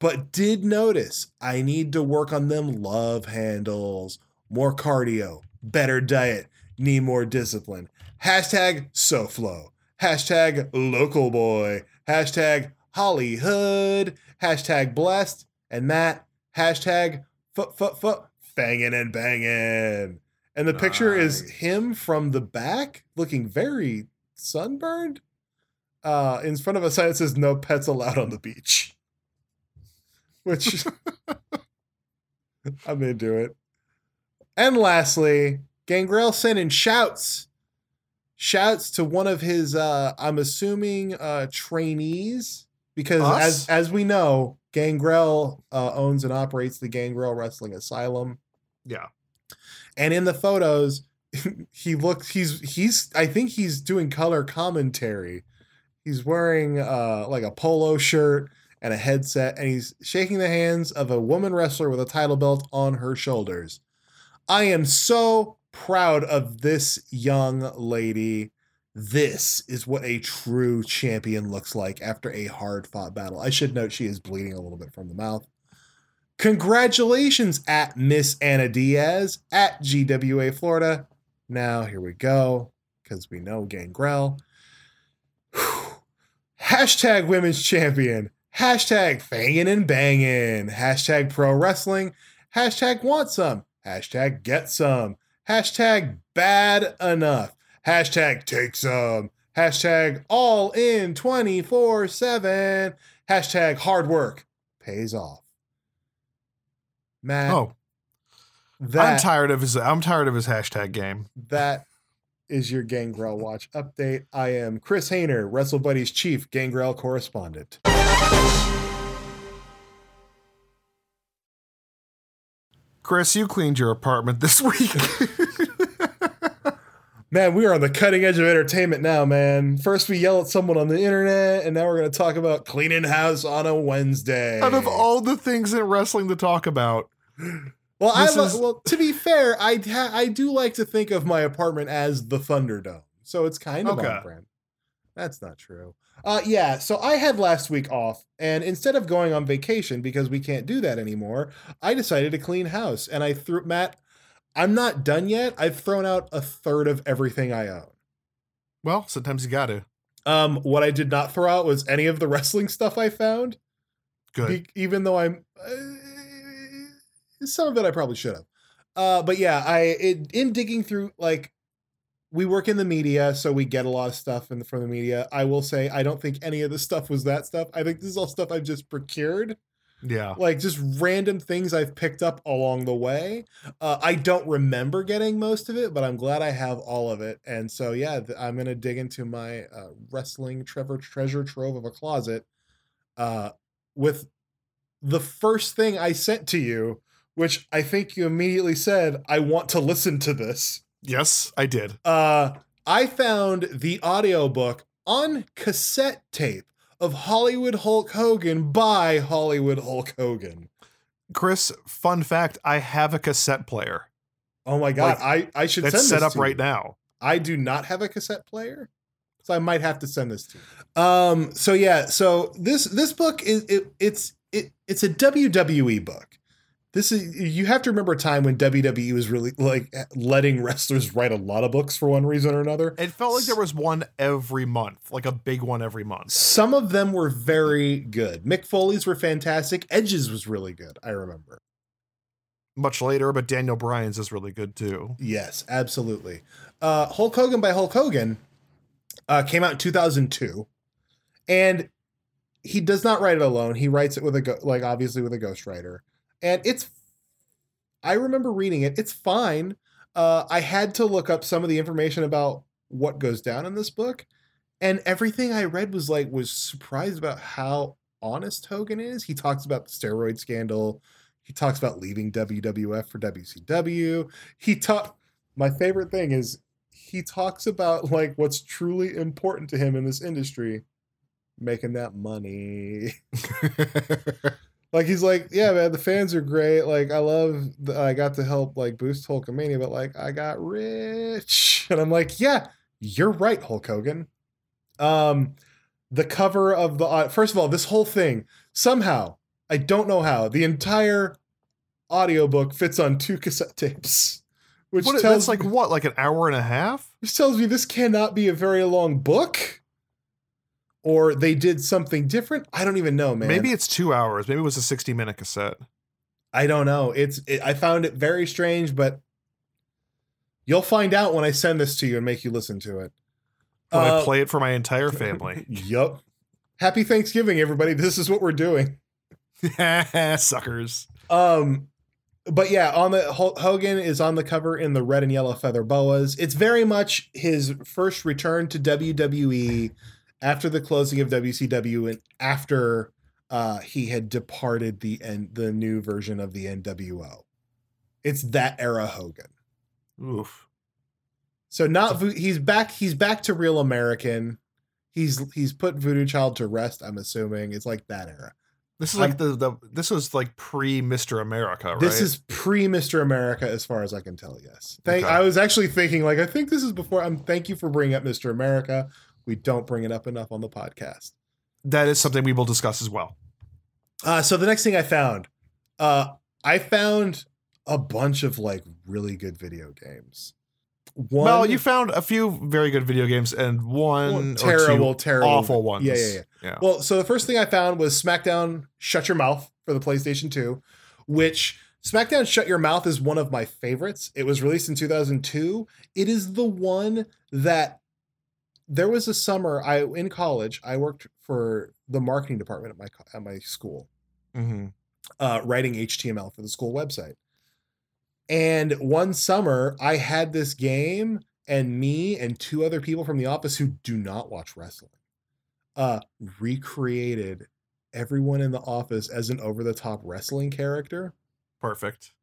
S2: But did notice I need to work on them love handles, more cardio, better diet, need more discipline. Hashtag SoFlo. Hashtag local boy. Hashtag Hollywood. Hashtag blessed. And Matt. Hashtag foot foot foot fanging and banging. And the picture is him from the back looking very sunburned. Uh, in front of a sign that says no pets allowed on the beach. Which I'm into it. And lastly, Gangrel sent in shouts. Shouts to one of his uh I'm assuming uh trainees because
S1: Us?
S2: as as we know, Gangrel uh, owns and operates the Gangrel Wrestling Asylum.
S1: Yeah.
S2: And in the photos, he looks he's he's I think he's doing color commentary. He's wearing uh like a polo shirt and a headset and he's shaking the hands of a woman wrestler with a title belt on her shoulders. I am so proud of this young lady. This is what a true champion looks like after a hard fought battle. I should note she is bleeding a little bit from the mouth. Congratulations at Miss Anna Diaz at GWA Florida. Now, here we go, because we know Gangrel. Hashtag women's champion. Hashtag fangin' and bangin'. Hashtag pro wrestling. Hashtag want some. Hashtag get some. Hashtag bad enough. Hashtag take some. Hashtag all in 24 7. Hashtag hard work pays off. Matt,
S1: Oh,
S2: that,
S1: I'm tired of his. I'm tired of his hashtag game.
S2: that is your Gangrel Watch update. I am Chris Hayner, Wrestle Buddies chief Gangrel correspondent.
S1: Chris, you cleaned your apartment this week.
S2: Man, we are on the cutting edge of entertainment now, man. First, we yell at someone on the internet, and now we're going to talk about cleaning house on a Wednesday.
S1: Out of all the things in wrestling to talk about,
S2: well, I lo-
S1: is-
S2: well, to be fair, I ha- I do like to think of my apartment as the Thunderdome, so it's kind of
S1: Okay.
S2: on brand. That's not true. Uh, yeah, so I had last week off, and instead of going on vacation because we can't do that anymore, I decided to clean house, and I threw Matt. I'm not done yet. I've thrown out a third of everything I own.
S1: well, sometimes you got to.
S2: Um, what I did not throw out was any of the wrestling stuff I found.
S1: Good.
S2: Be- even though I'm uh, some of it I probably should have. Uh, but yeah, I it, in digging through like we work in the media, so we get a lot of stuff in the, from the media. I will say I don't think any of the stuff was that stuff. I think this is all stuff I've just procured,
S1: yeah.
S2: like just random things I've picked up along the way. Uh, I don't remember getting most of it, but I'm glad I have all of it. And so yeah, th- I'm gonna dig into my uh, wrestling Trevor treasure trove of a closet uh, with the first thing I sent to you, which I think you immediately said, I want to listen to this.
S1: Yes, I did.
S2: Uh, I found the audiobook on cassette tape of Hollywood Hulk Hogan by Hollywood Hulk Hogan.
S1: Chris, fun fact: I have a cassette player
S2: Oh my god,
S1: Like,
S2: I, I should
S1: that's set up right
S2: you.
S1: now.
S2: I do not have a cassette player, so I might have to send this to you. Um. So yeah. So this this book is it, it's it it's a WWE book, this is you have to remember a time when WWE was really like letting wrestlers write a lot of books for one reason or another.
S1: It felt like there was one every month, like a big one every month.
S2: Some of them were very good. Mick Foley's were fantastic. Edge's was really good. I remember.
S1: Much later, but Daniel Bryan's is really good too.
S2: Yes, absolutely. Uh, Hulk Hogan by Hulk Hogan uh, came out in 2002, and he does not write it alone. He writes it with a go- like obviously with a ghostwriter, and it's. I remember reading it. It's fine. Uh, I had to look up some of the information about what goes down in this book, and everything I read was like was surprised about how honest Hogan is. He talks about the steroid scandal. He talks about leaving WWF for WCW. He talk. My favorite thing is he talks about like what's truly important to him in this industry, making that money. like he's like, yeah, man, the fans are great. Like I love, the, I got to help like boost Hulkamania, but like I got rich, and I'm like, yeah, you're right, Hulk Hogan. Um, the cover of the uh, first of all, this whole thing somehow I don't know how the entire audiobook fits on two cassette tapes. Which
S1: What,
S2: tells
S1: that's like what, like an hour and a half?
S2: which tells me this cannot be a very long book. Or they did something different. I don't even know, man.
S1: Maybe it's two hours. Maybe it was a 60 minute cassette.
S2: I don't know. It's it, I found it very strange, but you'll find out when I send this to you and make you listen to it.
S1: When
S2: Uh,
S1: I play it for my entire family.
S2: Yup. Happy Thanksgiving, everybody. This is what we're doing.
S1: Suckers.
S2: Um, but yeah, on the Hogan is on the cover in the red and yellow feather boas. It's very much his first return to WWE after the closing of WCW and after uh, he had departed the N- the new version of the NWO. It's that era Hogan.
S1: Oof.
S2: So not vo- he's back. He's back to real American. He's he's put Voodoo Child to rest. I'm assuming it's like that era.
S1: This is like the, the this was like pre Mr. America, right?
S2: This is pre Mr. America, as far as I can tell. Yes. Thank.
S1: Okay.
S2: I was actually thinking, like, I think this is before. I'm. Thank you for bringing up Mr. America. We don't bring it up enough on the podcast.
S1: that is something we will discuss as well.
S2: Uh, so the next thing I found, uh, I found a bunch of like really good video games. One,
S1: well, you found a few very good video games and one
S2: terrible, terrible,
S1: awful ones.
S2: Yeah, yeah,
S1: yeah.
S2: Well, so the first thing I found was SmackDown Shut Your Mouth for the PlayStation 2, which SmackDown Shut Your Mouth is one of my favorites. It was released in 2002. It is the one that there was a summer I in college, I worked for the marketing department at my at my school,
S1: Mhm.
S2: uh, writing HTML for the school website. And one summer, I had this game, and me and two other people from the office who do not watch wrestling uh, recreated everyone in the office as an over the top wrestling character.
S1: Perfect.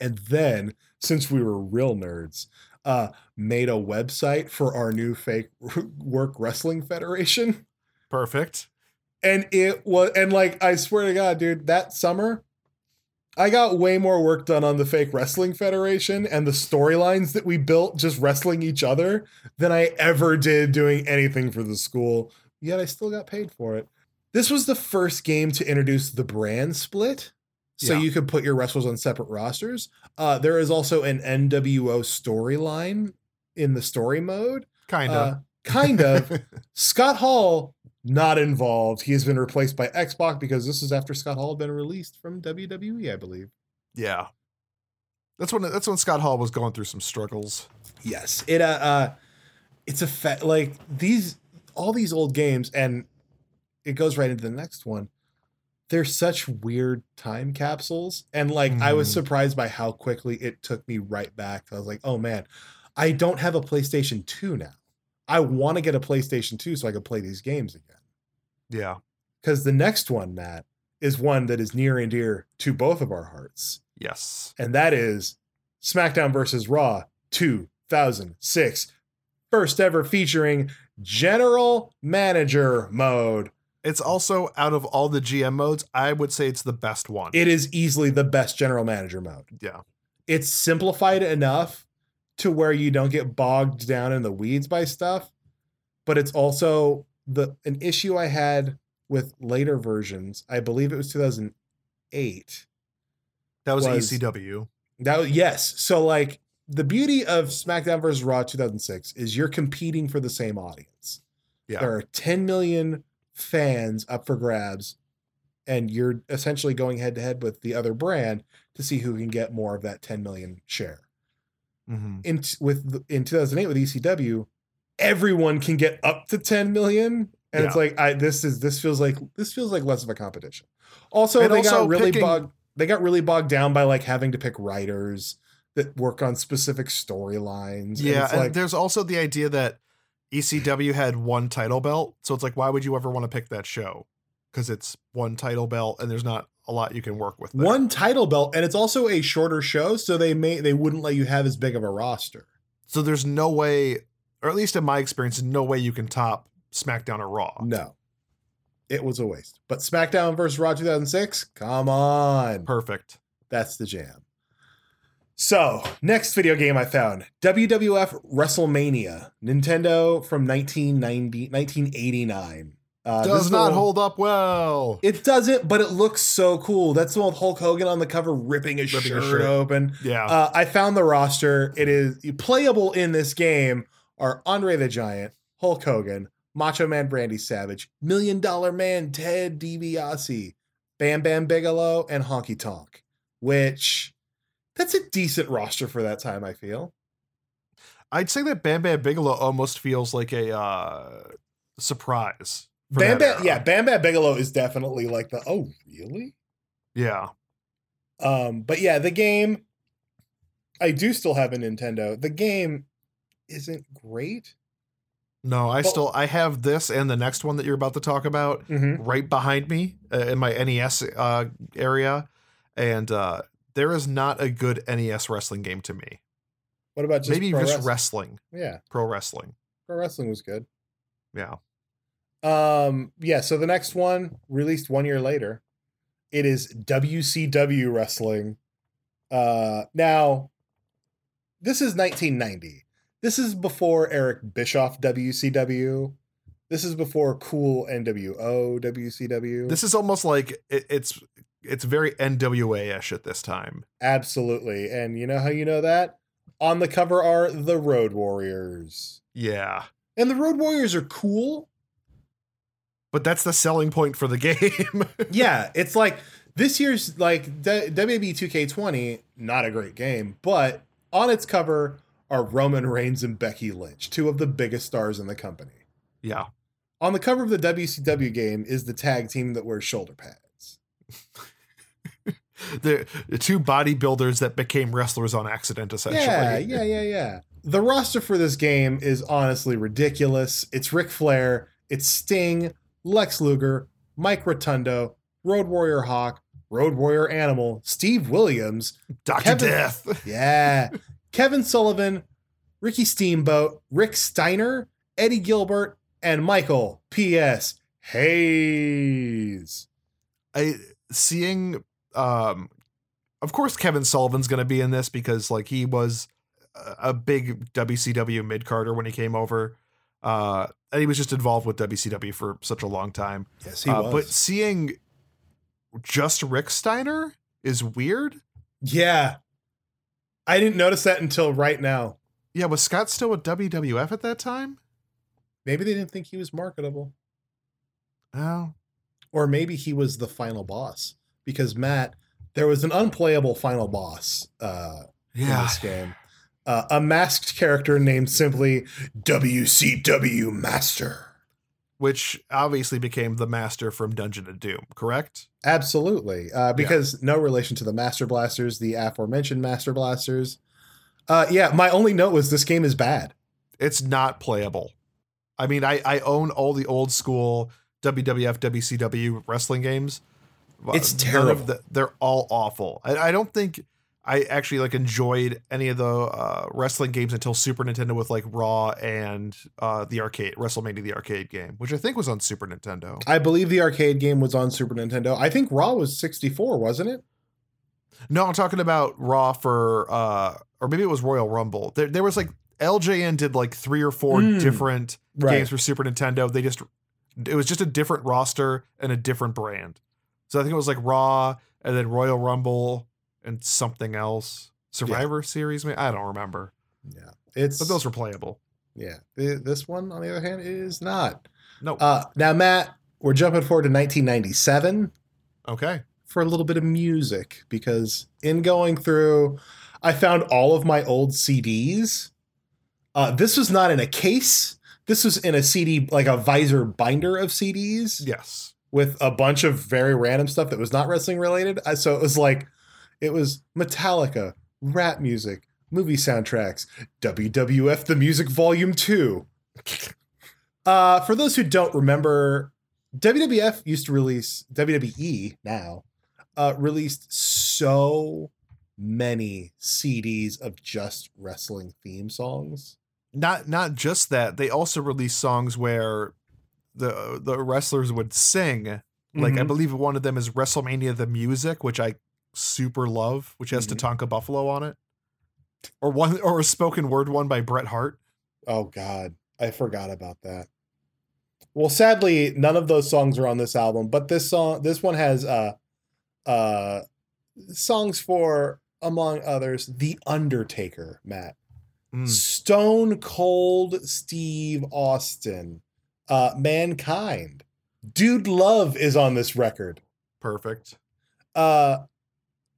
S2: And then, since we were real nerds, uh, made a website for our new fake work wrestling federation.
S1: Perfect.
S2: And it was, and like, I swear to God, dude, that summer, I got way more work done on the fake wrestling federation and the storylines that we built just wrestling each other than I ever did doing anything for the school. Yet I still got paid for it. This was the first game to introduce the brand split. So
S1: Yeah.
S2: you could put your wrestlers on separate rosters. Uh, there is also an NWO storyline in the story mode.
S1: Kind
S2: Uh,
S1: of.
S2: kind of. Scott Hall not involved. He has been replaced by X-Pac because this is after Scott Hall had been released from WWE, I believe.
S1: yeah. That's when that's when Scott Hall was going through some struggles.
S2: Yes, it uh, uh it's a fa- like these all these old games, and it goes right into the next one. They're such weird time capsules, and like I was
S1: Mhm.
S2: surprised by how quickly it took me right back. I was like, oh man, I don't have a PlayStation Two now. I want to get a PlayStation Two so I can play these games again.
S1: Yeah.
S2: Because the next one, Matt, is one that is near and dear to both of our hearts,
S1: Yes.
S2: and that is SmackDown versus Raw 2006, first ever featuring General Manager mode.
S1: It's also out of all the GM modes, I would say it's the best one.
S2: It is easily the best General Manager mode.
S1: yeah.
S2: It's simplified enough to where you don't get bogged down in the weeds by stuff, but it's also the an issue I had with later versions. I believe it was 2008
S1: That was,
S2: Was-
S1: ECW.
S2: That was, yes. So like the beauty of SmackDown versus Raw 2006 is you're competing for the same audience.
S1: Yeah.
S2: There are 10 million fans up for grabs, and you're essentially going head to head with the other brand to see who can get more of that 10 million share.
S1: hmm
S2: In with the- in 2008 with ECW, everyone can get up to 10 million, and it's like I this is this feels like this feels like less of a competition. Also,
S1: And
S2: they
S1: also
S2: got really
S1: picking-
S2: bogged they got really bogged down by like having to pick writers that work on specific storylines. and
S1: Yeah, and
S2: like,
S1: there's also the idea that ECW had one title belt, so it's like, why would you ever want to pick that show? Because it's one title belt, and there's not a lot you can work with. there.
S2: one title belt, and it's also a shorter show, so they may they wouldn't let you have as big of a roster.
S1: so there's no way, or at least in my experience, no way you can top SmackDown or Raw.
S2: No, it was a waste. But SmackDown versus Raw 2006, come on,
S1: Perfect.
S2: that's the jam. So, next video game I found WWF WrestleMania, Nintendo from 1990, 1989. Uh,
S1: Does not hold up well.
S2: It doesn't, but it looks so cool. That's the one with Hulk Hogan on the cover ripping his,
S1: Ripping
S2: shirt,
S1: shirt.
S2: open.
S1: yeah.
S2: Uh, I found the roster. It is playable in this game are Andre the Giant, Hulk Hogan, Macho Man Randy Savage, Million Dollar Man Ted DiBiase, Bam Bam Bigelow, and Honky Tonk. Which that's a decent roster for that time. I feel.
S1: I'd say that Bam Bam Bigelow almost feels like a uh, surprise.
S2: Bam Bam, yeah, Bam Bam Bigelow is definitely like the oh really.
S1: Yeah.
S2: Um, but yeah, the game. I do still have a Nintendo. The game isn't great.
S1: No, I
S2: Well-
S1: still I have this and the next one that you're about to talk about
S2: Mm-hmm.
S1: right behind me uh, in my NES uh, area, and uh, there is not a good NES wrestling game to me.
S2: What about just
S1: Maybe just
S2: wrestling?
S1: wrestling,
S2: Yeah,
S1: pro wrestling.
S2: pro wrestling was good.
S1: Yeah.
S2: Um, yeah, so the next one released one year later. It is WCW wrestling. Uh now this is 1990. This is before Eric Bischoff WCW. This is before cool NWO WCW.
S1: This is almost like it, it's it's very NWA ish at this time.
S2: Absolutely. And you know how you know that? On the cover are the Road Warriors.
S1: Yeah.
S2: And the Road Warriors are cool.
S1: But that's the selling point for the game.
S2: yeah, it's like this year's like D- WWE 2K20, not a great game, but on its cover are Roman Reigns and Becky Lynch, two of the biggest stars in the company.
S1: yeah.
S2: On the cover of the WCW game is the tag team that wears shoulder pads.
S1: The, the two bodybuilders that became wrestlers on accident, essentially.
S2: Yeah, yeah, yeah, yeah. The roster for this game is honestly ridiculous. It's Ric Flair, it's Sting, Lex Luger, Mike Rotundo, Road Warrior Hawk, Road Warrior Animal, Steve Williams,
S1: Dr.
S2: Kevin-
S1: Death.
S2: Yeah. Kevin Sullivan, Ricky Steamboat, Rick Steiner, Eddie Gilbert, and Michael P.S. Hayes.
S1: I seeing um of course Kevin Sullivan's going to be in this because like he was a- big WCW mid carder when he came over. Uh and he was just involved with WCW for such a long time.
S2: Yes, he
S1: Uh,
S2: was.
S1: but seeing just Rick Steiner is weird.
S2: yeah. I didn't notice that until right now.
S1: Yeah, was Scott still with WWF at that time?
S2: Maybe they didn't think he was marketable.
S1: Oh,
S2: Or maybe he was the final boss. Because Matt, there was an unplayable final boss uh, in this game. Uh, a masked character named simply WCW Master.
S1: Which obviously became the master from Dungeon of Doom, correct?
S2: Absolutely. Uh, because no relation to the Master Blasters, the aforementioned Master Blasters. Uh, yeah, my only note was this game is bad.
S1: it's not playable. I mean, I, I own all the old school WWF, WCW wrestling games.
S2: It's terrible.
S1: the, they're all awful. I, I don't think I actually like enjoyed any of the uh, wrestling games until Super Nintendo with like Raw and uh, the arcade WrestleMania the arcade game, which I think was on Super Nintendo.
S2: I believe the arcade game was on Super Nintendo. I think Raw was 64, wasn't it?
S1: No, I'm talking about Raw for, uh, or maybe it was Royal Rumble. There, there was like LJN did like three or four
S2: Mm,
S1: different
S2: right.
S1: games for Super Nintendo. They just, it was just a different roster and a different brand. So I think it was like Raw and then Royal Rumble and something else. Survivor Series, maybe? I don't remember.
S2: Yeah, it's
S1: But those were playable.
S2: yeah. This one, on the other hand, is not.
S1: No.
S2: Uh, now, Matt, we're jumping forward to 1997
S1: okay.
S2: for a little bit of music because in going through, I found all of my old CDs. Uh, this was not in a case. This was in a CD, like a visor binder of CDs
S1: Yes.
S2: With a bunch of very random stuff that was not wrestling related. So it was like, it was Metallica, rap music, movie soundtracks, WWF The Music Volume 2. Uh, for those who don't remember, WWF used to release, WWE now, uh, released so many CDs of just wrestling theme songs.
S1: Not not just that. They also released songs where the the wrestlers would sing. Like I
S2: Mhm.
S1: believe one of them is WrestleMania the Music, which I super love, which has
S2: Mhm.
S1: Tatanka Buffalo on it. Or one or a spoken word one by Bret Hart.
S2: Oh God, I forgot about that. Well, sadly, none of those songs are on this album, but this song, this one has uh, uh, songs for, among others, The Undertaker, Matt,
S1: Mm.
S2: Stone Cold Steve Austin, uh, Mankind, Dude Love is on this record.
S1: Perfect.
S2: Uh,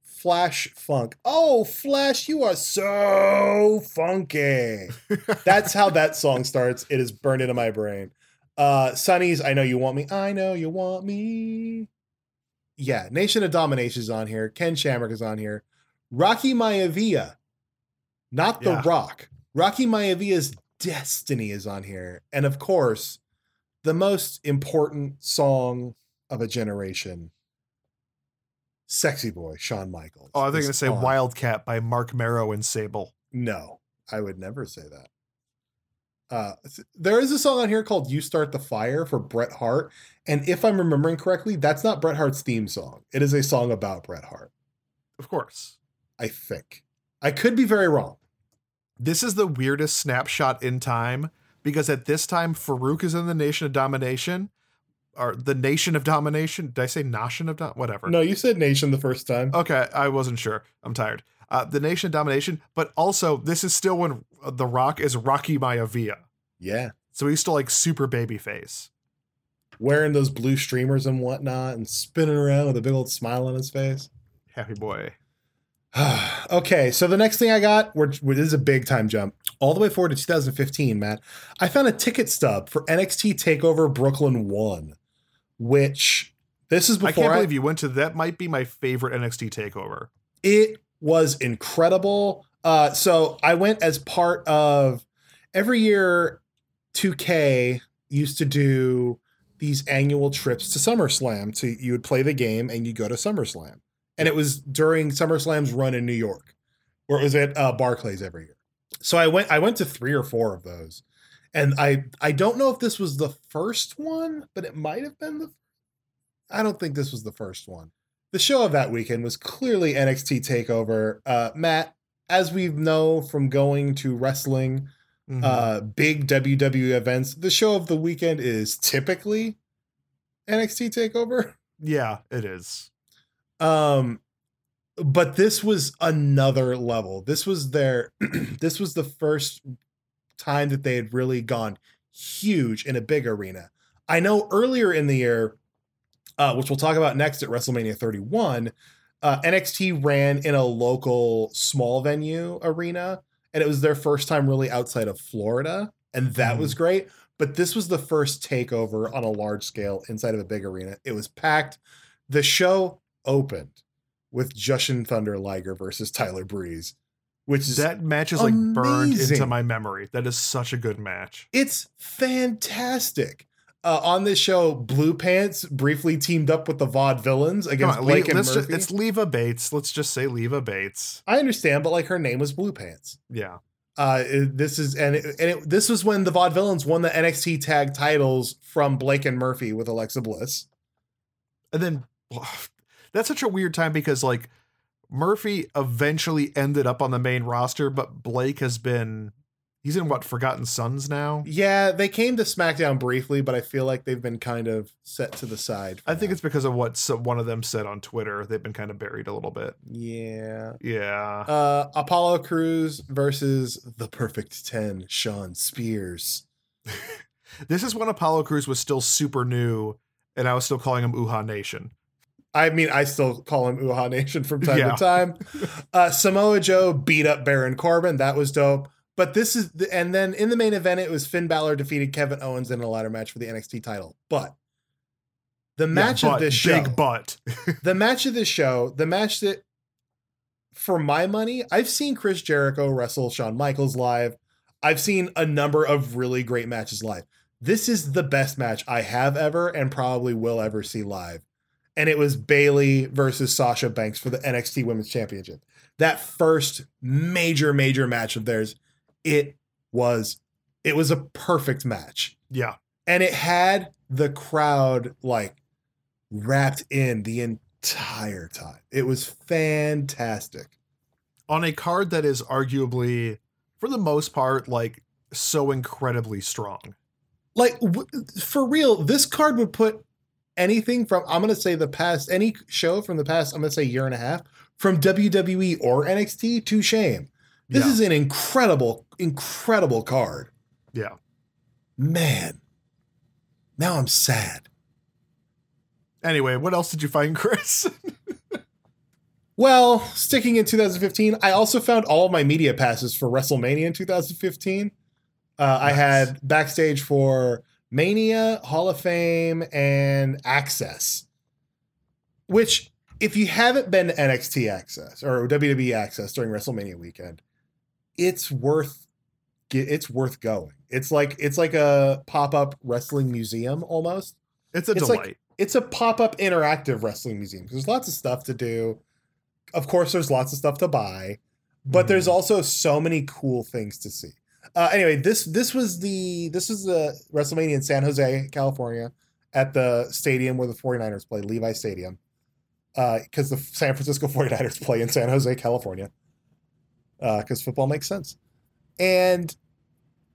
S2: Flash Funk. Oh, Flash, you are so funky. That's how that song starts. It is burned into my brain. Uh Sunny's I Know You Want Me. I Know You Want Me. Yeah, Nation of Domination is on here. Ken Shamrock is on here. Rocky Maivia. Not The
S1: Yeah.
S2: Rock. Rocky Maivia's Destiny is on here. And of course, the most important song of a generation. Sexy Boy, Shawn Michaels.
S1: Oh, I think I'm gonna say
S2: on.
S1: Wildcat by Marc Mero and Sable.
S2: No, I would never say that. Uh, th- there is a song on here called "You Start the Fire" for Bret Hart, and if I'm remembering correctly, that's not Bret Hart's theme song. It is a song about Bret Hart.
S1: Of course.
S2: I think. I could be very wrong.
S1: This is the weirdest snapshot in time because at this time Faarooq is in the Nation of Domination. Or the Nation of Domination. Did I say Nation of Dom? Whatever.
S2: No, you said "Nation" the first time.
S1: Okay, I wasn't sure. I'm tired. Uh, the Nation of Domination, but also this is still when The Rock is Rocky Maivia.
S2: Yeah,
S1: So he's still like super baby face.
S2: wearing those blue streamers and whatnot, and spinning around with a big old smile on his face.
S1: Happy boy.
S2: okay, so the next thing I got, we're, this is a big time jump, all the way forward to 2015, Matt. I found a ticket stub for NXT Takeover Brooklyn One, which this is
S1: I
S2: before
S1: can't
S2: I,
S1: believe you went to that. Might be my favorite NXT takeover.
S2: it was incredible. Uh, so I went as part of every year. 2K used to do these annual trips to SummerSlam. So you would play the game and you go to SummerSlam, and it was during SummerSlam's run in New York, or it was at uh, Barclays every year. So I went. I went to three or four of those, and I I don't know if this was the first one, but it might have been the. I don't think this was the first one. The show of that weekend was clearly NXT Takeover. Uh, Matt, as we know from going to wrestling,
S1: Mhm.
S2: uh, big WWE events, the show of the weekend is typically NXT Takeover.
S1: yeah, it is.
S2: Um, but this was another level. This was their. this was the first time that they had really gone huge in a big arena. I know earlier in the year, uh, which we'll talk about next at WrestleMania 31, uh, NXT ran in a local small venue arena, and it was their first time really outside of Florida, and that was great. But this was the first takeover on a large scale inside of a big arena. It was packed. The show opened with Jushin Thunder Liger versus Tyler Breeze, which is
S1: That match is like burned into my memory. That is such a good match.
S2: it's fantastic. Uh, on this show, Blue Pants briefly teamed up with the
S1: Vaudevillains
S2: against
S1: on,
S2: Blake and Murphy.
S1: just, it's Leva Bates. Let's just say Leva Bates.
S2: I understand, but like her name was Blue Pants.
S1: Yeah.
S2: Uh, it- this is and it, and it, this was when the Vaudevillains won the NXT tag titles from Blake and Murphy with Alexa Bliss.
S1: And then that's such a weird time because like Murphy eventually ended up on the main roster, but Blake has been He's in what Forgotten Sons now.
S2: Yeah, they came to SmackDown briefly, but I feel like they've been kind of set to the side.
S1: I think it's because of what so- one of them said on Twitter. They've been kind of buried a little bit.
S2: yeah.
S1: Yeah.
S2: Uh, Apollo Crews versus the Perfect Ten, Shawn Spears.
S1: This is when Apollo Crews was still super new, and I was still calling him Uhaa Nation.
S2: I mean, I still call him Uhaa Nation from time
S1: Yeah.
S2: to time. Uh, Samoa Joe beat up Baron Corbin. That was dope. But this is, the, and then in the main event, it was Finn Balor defeated Kevin Owens in a ladder match for the NXT title. But the match
S1: Yeah,
S2: of this show,
S1: big butt.
S2: the match of this show, the match that, for my money, I've seen Chris Jericho wrestle Shawn Michaels live. I've seen a number of really great matches live. This is the best match I have ever and probably will ever see live. And it was Bayley versus Sasha Banks for the NXT Women's Championship. That first major, major match of theirs, it was it was a perfect match
S1: yeah.
S2: and it had the crowd like wrapped in the entire time. It was fantastic.
S1: On a card that is arguably, for the most part, like so incredibly strong.
S2: Like w- for real, this card would put anything from I'm going to say the past any show from the past I'm going to say year and a half from WWE or NXT to shame. This
S1: Yeah.
S2: is an incredible incredible card.
S1: Yeah.
S2: Man. Now I'm sad.
S1: Anyway, what else did you find, Chris?
S2: Well, sticking in 2015, I also found all of my media passes for WrestleMania in 2015. Uh, I had backstage for Mania, Hall of Fame, and Access. Which, if you haven't been to NXT Access or WWE Access during WrestleMania weekend, it's worth it's worth going. It's like it's like a pop up wrestling museum almost
S1: It's a
S2: It's like-
S1: delight.
S2: it's a pop-up interactive wrestling museum because there's lots of stuff to do of course there's lots of stuff to buy but
S1: Mhm.
S2: there's also so many cool things to see uh, anyway this this was the this was the wrestlemania in san jose california at the stadium where the 49ers play levi stadium because the san francisco 49ers play in san jose california because football makes sense and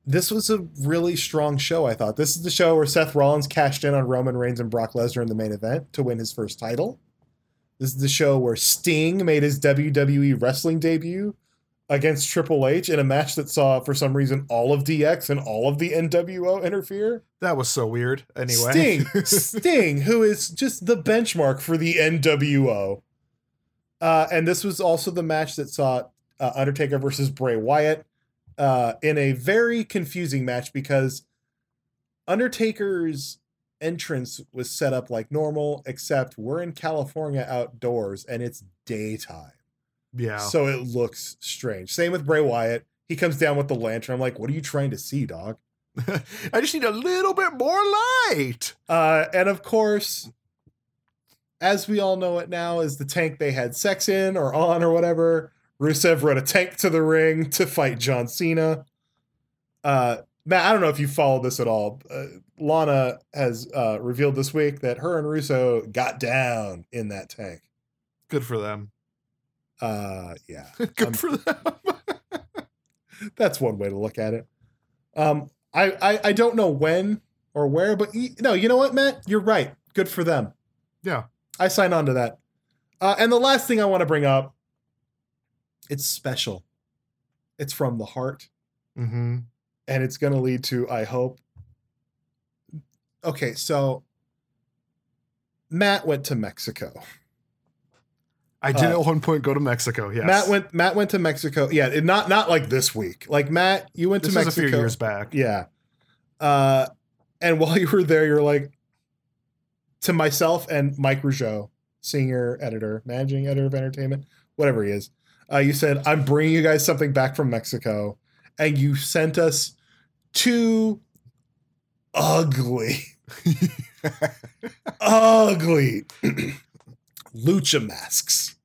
S2: this was a really strong show, I thought. This is the show where Seth Rollins cashed in on Roman Reigns and Brock Lesnar in the main event to win his first title. This is the show where Sting made his WWE wrestling debut against Triple H in a match that saw, for some reason, all of DX and all of the NWO interfere.
S1: That was so weird. Anyway.
S2: Sting, Sting, who is just the benchmark for the NWO. Uh, and this was also the match that saw uh, Undertaker versus Bray Wyatt uh, in a very confusing match because Undertaker's entrance was set up like normal, except we're in California outdoors and it's daytime.
S1: Yeah.
S2: So it looks strange. Same with Bray Wyatt. He comes down with the lantern. I'm like, what are you trying to see, dog?
S1: I just need a little bit more light.
S2: Uh, and of course, as we all know it now, is the tank they had sex in or on or whatever. Rusev rode a tank to the ring to fight John Cena. Uh, Matt, I don't know if you followed this at all. Uh, Lana has uh, revealed this week that her and Rusev got down in that tank.
S1: Good for them.
S2: Uh, yeah,
S1: Good
S2: Um,
S1: for them.
S2: that's one way to look at it. Um, I, I I don't know when or where, but no, you know what, Matt, you're right. Good for them.
S1: yeah.
S2: I sign on to that. Uh, and the last thing I want to bring up, it's special. It's from the heart,
S1: Mm-hmm.
S2: and it's going to lead to, I hope. Okay, so Matt went to Mexico.
S1: I did
S2: Uh,
S1: at one point go to Mexico. Yes.
S2: Matt went. Matt went to Mexico. Yeah, it- not not like this week. Like Matt, you went
S1: This
S2: to Mexico
S1: a few years back.
S2: Yeah. Uh, and while you were there, you're like, to myself and Mike Rougeau, senior editor, managing editor of entertainment, whatever he is, uh, you said, I'm bringing you guys something back from Mexico. And you sent us two ugly, ugly lucha masks.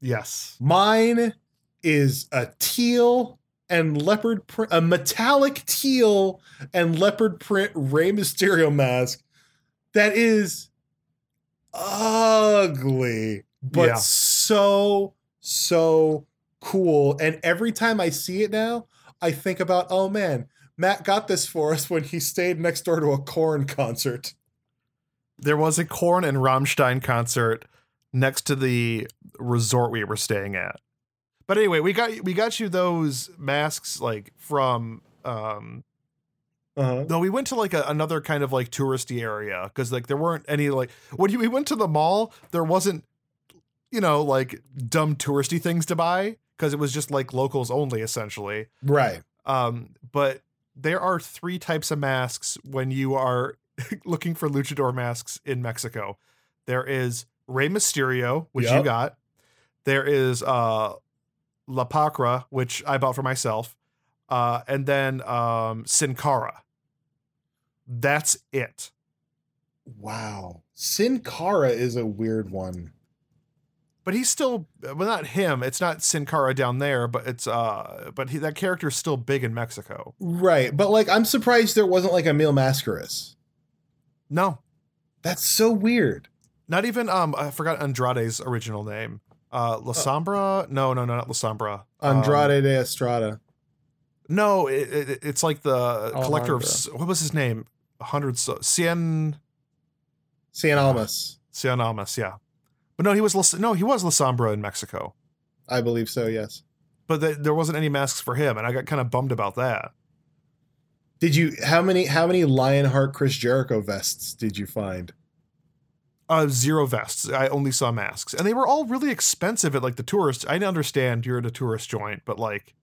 S1: Yes.
S2: Mine is a teal and leopard print, a metallic teal and leopard print Rey Mysterio mask that is ugly, but
S1: Yeah.
S2: so, so cool. And every time I see it now, I think about, oh man, Matt got this for us when he stayed next door to a Korn concert.
S1: There was a Korn and Rammstein concert next to the resort we were staying at. But anyway, we got we got you those masks like from um
S2: Uh-huh.
S1: no, we went to like a, another kind of like touristy area because like there weren't any like when you, we went to the mall, there wasn't you know like dumb touristy things to buy because it was just like locals only essentially.
S2: Right.
S1: Um, but there are three types of masks when you are looking for luchador masks in Mexico. There is Rey Mysterio, which you got. There is uh La Parca, which I bought for myself. Uh, and then um Sin Cara. That's it.
S2: Wow. Sin Cara is a weird one.
S1: But he's still well not him, it's not Sin Cara down there, but it's uh but he, that character is still big in Mexico.
S2: Right. But like I'm surprised there wasn't like a Mil Mascaras.
S1: No,
S2: That's so weird.
S1: Not even um I forgot Andrade's original name. Uh La Sombra? No, no, no, not La Sombra. Um,
S2: Andrade de Estrada.
S1: no, it, it, it's like the collector of what was his name? Hundreds Cien
S2: Cien Almas.
S1: Cien Almas, yeah. But no, he was La, no, he was La Sombra in Mexico.
S2: I believe so, yes.
S1: But th- there wasn't any masks for him, and I got kind of bummed about that.
S2: Did you how many how many Lionheart Chris Jericho vests did you find?
S1: Uh, zero vests. I only saw masks, and they were all really expensive at like the tourist. I understand you're at a tourist joint, but like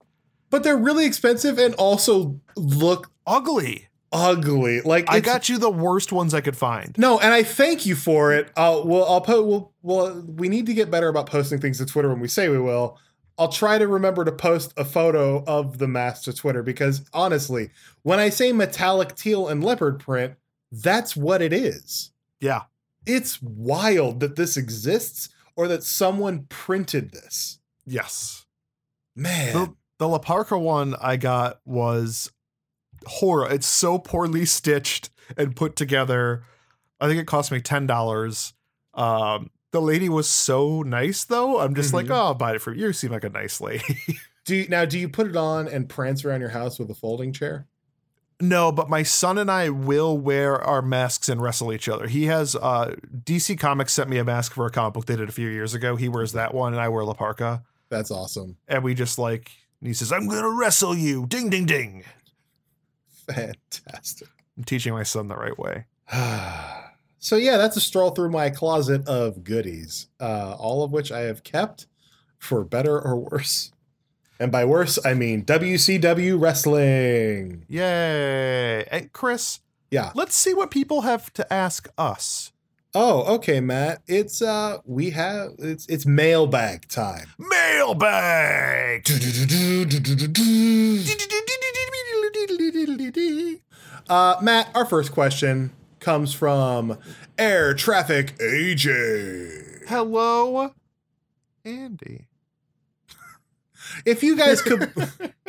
S2: But they're really expensive and also look
S1: ugly.
S2: ugly. Like
S1: I got you the worst ones I could find.
S2: No, and I thank you for it. Uh, well, I'll put. We'll, well, we need to get better about posting things to Twitter when we say we will. I'll try to remember to post a photo of the mask to Twitter because honestly, when I say metallic teal and leopard print, that's what it is.
S1: Yeah.
S2: It's wild that this exists or that someone printed this.
S1: Yes.
S2: Man,
S1: The, the La Parca one I got was horror. It's so poorly stitched and put together. I think it cost me ten dollars. Um, the lady was so nice though. I'm just like,
S2: Mhm.
S1: oh, I'll buy it for you. You seem like a nice lady.
S2: do you, now do you put it on and prance around your house with a folding chair?
S1: No, but my son and I will wear our masks and wrestle each other. He has uh DC Comics sent me a mask for a comic book they did a few years ago. He wears that one and I wear La Parca.
S2: That's awesome.
S1: And we just like he says, I'm gonna wrestle you. Ding ding ding.
S2: Fantastic.
S1: I'm teaching my son the right way.
S2: so yeah, that's a stroll through my closet of goodies, uh, all of which I have kept for better or worse. And by worse, I mean WCW wrestling.
S1: Yay. And Chris,
S2: Yeah.
S1: let's see what people have to ask us.
S2: Oh, okay, Matt. It's uh, we have it's it's mailbag time.
S1: Mailbag.
S2: Uh, Matt, our first question comes from Air Traffic AJ.
S1: Hello, Andy.
S2: If you guys could,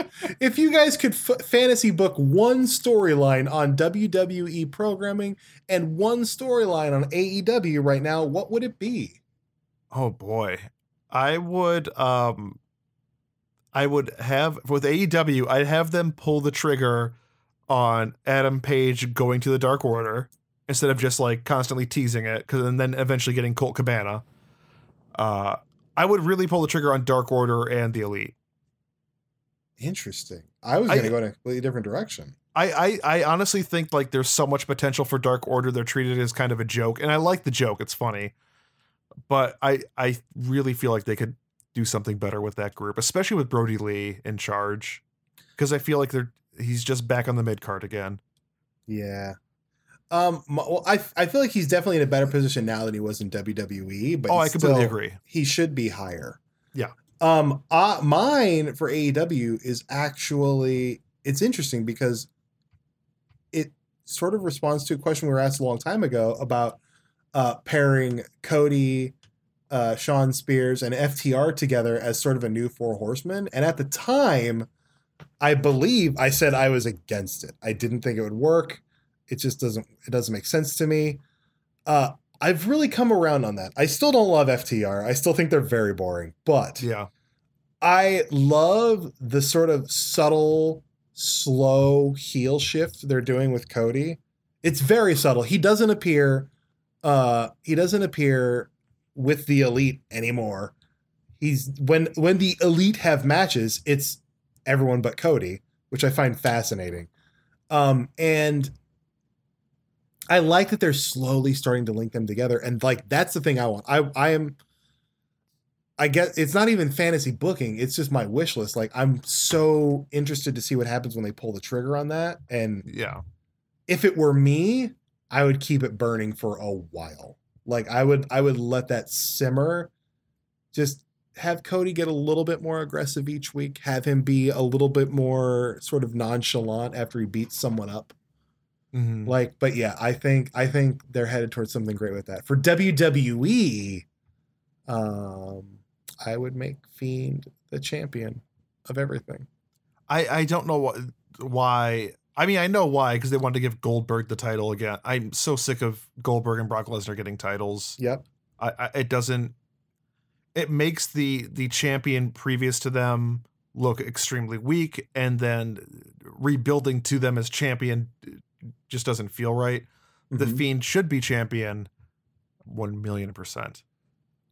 S2: if you guys could f- fantasy book one storyline on WWE programming and one storyline on AEW right now, what would it be?
S1: Oh boy. I would um I would have with AEW, I'd have them pull the trigger on Adam Page going to the Dark Order instead of just like constantly teasing it cuz and then eventually getting Colt Cabana. Uh I would really pull the trigger on Dark Order and the Elite.
S2: Interesting. I was going to go in a completely different direction.
S1: I, I I honestly think like there's so much potential for Dark Order. They're treated as kind of a joke, and I like the joke. It's funny, but I I really feel like they could do something better with that group, especially with Brodie Lee in charge, because I feel like they're he's just back on the mid card again.
S2: Yeah. Um. Well, I I feel like he's definitely in a better position now than he was in WWE. But
S1: oh, I completely
S2: still-
S1: agree.
S2: He should be higher.
S1: Yeah.
S2: Um. Uh, mine for AEW is actually it's interesting because it sort of responds to a question we were asked a long time ago about uh, pairing Cody, uh, Shawn Spears, and FTR together as sort of a new Four Horsemen. And at the time, I believe I said I was against it. I didn't think it would work. It just doesn't. It doesn't make sense to me. Uh, I've really come around on that. I still don't love FTR. I still think they're very boring. But
S1: Yeah,
S2: I love the sort of subtle, slow heel shift they're doing with Cody. It's very subtle. He doesn't appear uh he doesn't appear with the elite anymore. He's when when the elite have matches, it's everyone but Cody, which I find fascinating. Um and I like that they're slowly starting to link them together and like that's the thing I want. I I am I guess it's not even fantasy booking. It's just my wish list. Like I'm so interested to see what happens when they pull the trigger on that. And
S1: Yeah.
S2: if it were me, I would keep it burning for a while. Like I would I would let that simmer. Just have Cody get a little bit more aggressive each week. Have him be a little bit more sort of nonchalant after he beats someone up.
S1: Mhm.
S2: Like, but yeah, I think I think they're headed towards something great with that. For WWE, um, I would make Fiend the champion of everything.
S1: I I don't know what why. I mean, I know why because they wanted to give Goldberg the title again. I'm so sick of Goldberg and Brock Lesnar getting titles.
S2: Yep.
S1: I, I it doesn't. It makes the the champion previous to them look extremely weak, and then rebuilding to them as champion just doesn't feel right. The
S2: Mhm.
S1: Fiend should be champion, one million percent.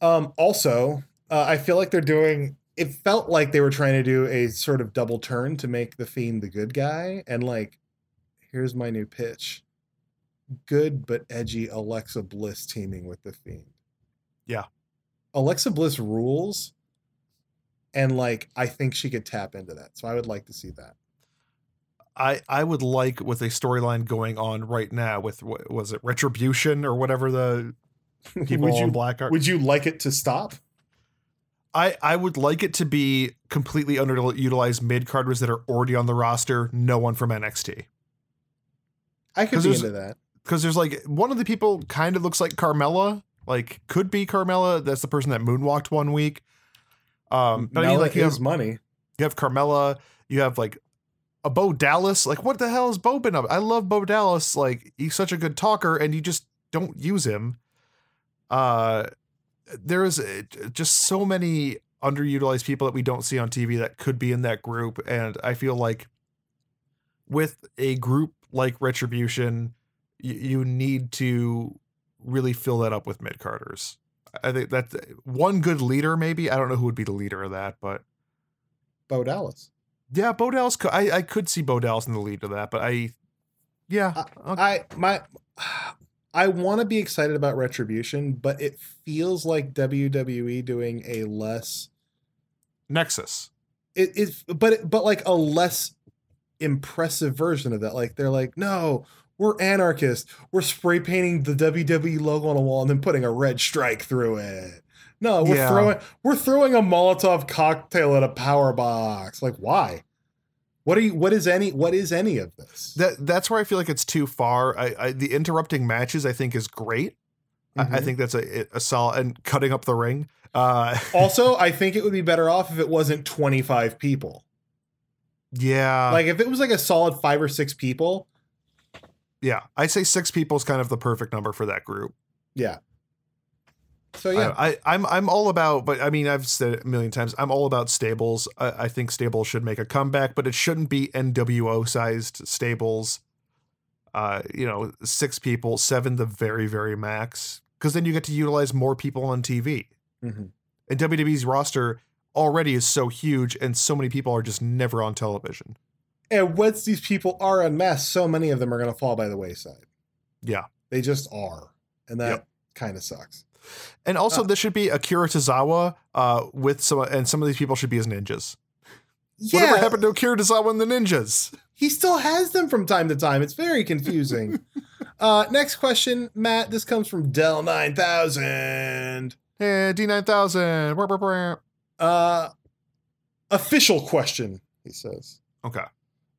S2: Um, also, uh, I feel like they're doing. It felt like they were trying to do a sort of double turn to make the Fiend the good guy, and like, here's my new pitch: good but edgy Alexa Bliss teaming with the Fiend.
S1: Yeah.
S2: Alexa Bliss rules, and like, I think she could tap into that. So I would like to see that.
S1: I I would like with a storyline going on right now with what was it Retribution or whatever the people on
S2: you
S1: Black are.
S2: would you like it to stop?
S1: I I would like it to be completely underutilized mid carders that are already on the roster. No one from NXT
S2: I could be into that.
S1: because there's like one of the people kind of looks like Carmella, like could be Carmella. That's the person that moonwalked one week. Um, but I mean, like you have,
S2: money.
S1: you have Carmella, you have like a Bo Dallas. Like, what the hell is Bo been up? I love Bo Dallas. Like, he's such a good talker, and you just don't use him. Uh, there is uh, just so many underutilized people that we don't see on TV that could be in that group, and I feel like with a group like Retribution, you, you need to really fill that up with mid carders. I think that's one good leader, maybe. I don't know who would be the leader of that, but
S2: Bo Dallas.
S1: Yeah, Bo Dallas. I I could see Bo Dallas in the lead of that, but I, yeah, okay.
S2: I my I want to be excited about Retribution, but it feels like WWE doing a less
S1: Nexus.
S2: it is but it, but like a less impressive version of that. Like they're like, no, we're anarchists. We're spray painting the WWE logo on a wall and then putting a red strike through it. No, we're
S1: Yeah.
S2: throwing we're throwing a Molotov cocktail at a power box. Like why? What are you? What is any? What is any of this?
S1: That that's where I feel like it's too far. I, I the interrupting matches I think is great. I, I
S2: Mhm.
S1: think that's a a solid and cutting up the ring. Uh,
S2: also, I think it would be better off if it wasn't 25 people.
S1: yeah,
S2: Like if it was like a solid five or six people,
S1: yeah. I say six people is kind of the perfect number for that group.
S2: yeah. So yeah,
S1: I, I I'm I'm all about, but I mean I've said it a million times. I'm all about stables. I, I think stables should make a comeback, but it shouldn't be NWO sized stables. Uh, you know, six people, seven the very very max, because then you get to utilize more people on TV.
S2: Mhm.
S1: And WWE's roster already is so huge, and so many people are just never on television.
S2: and once these people are unmasked, so many of them are going to fall by the wayside.
S1: Yeah.
S2: They just are, and that
S1: Yep.
S2: kind of sucks.
S1: And also, this should be Akira Tozawa uh, with some, and some of these people should be as ninjas.
S2: Yeah,
S1: Whatever happened to Akira Tozawa and the ninjas?
S2: he still has them from time to time. It's very confusing. uh, next question, Matt. This comes from Dell Nine Thousand.
S1: Hey, D9000. Brr, brr, brr.
S2: Uh, official question. He says.
S1: Okay.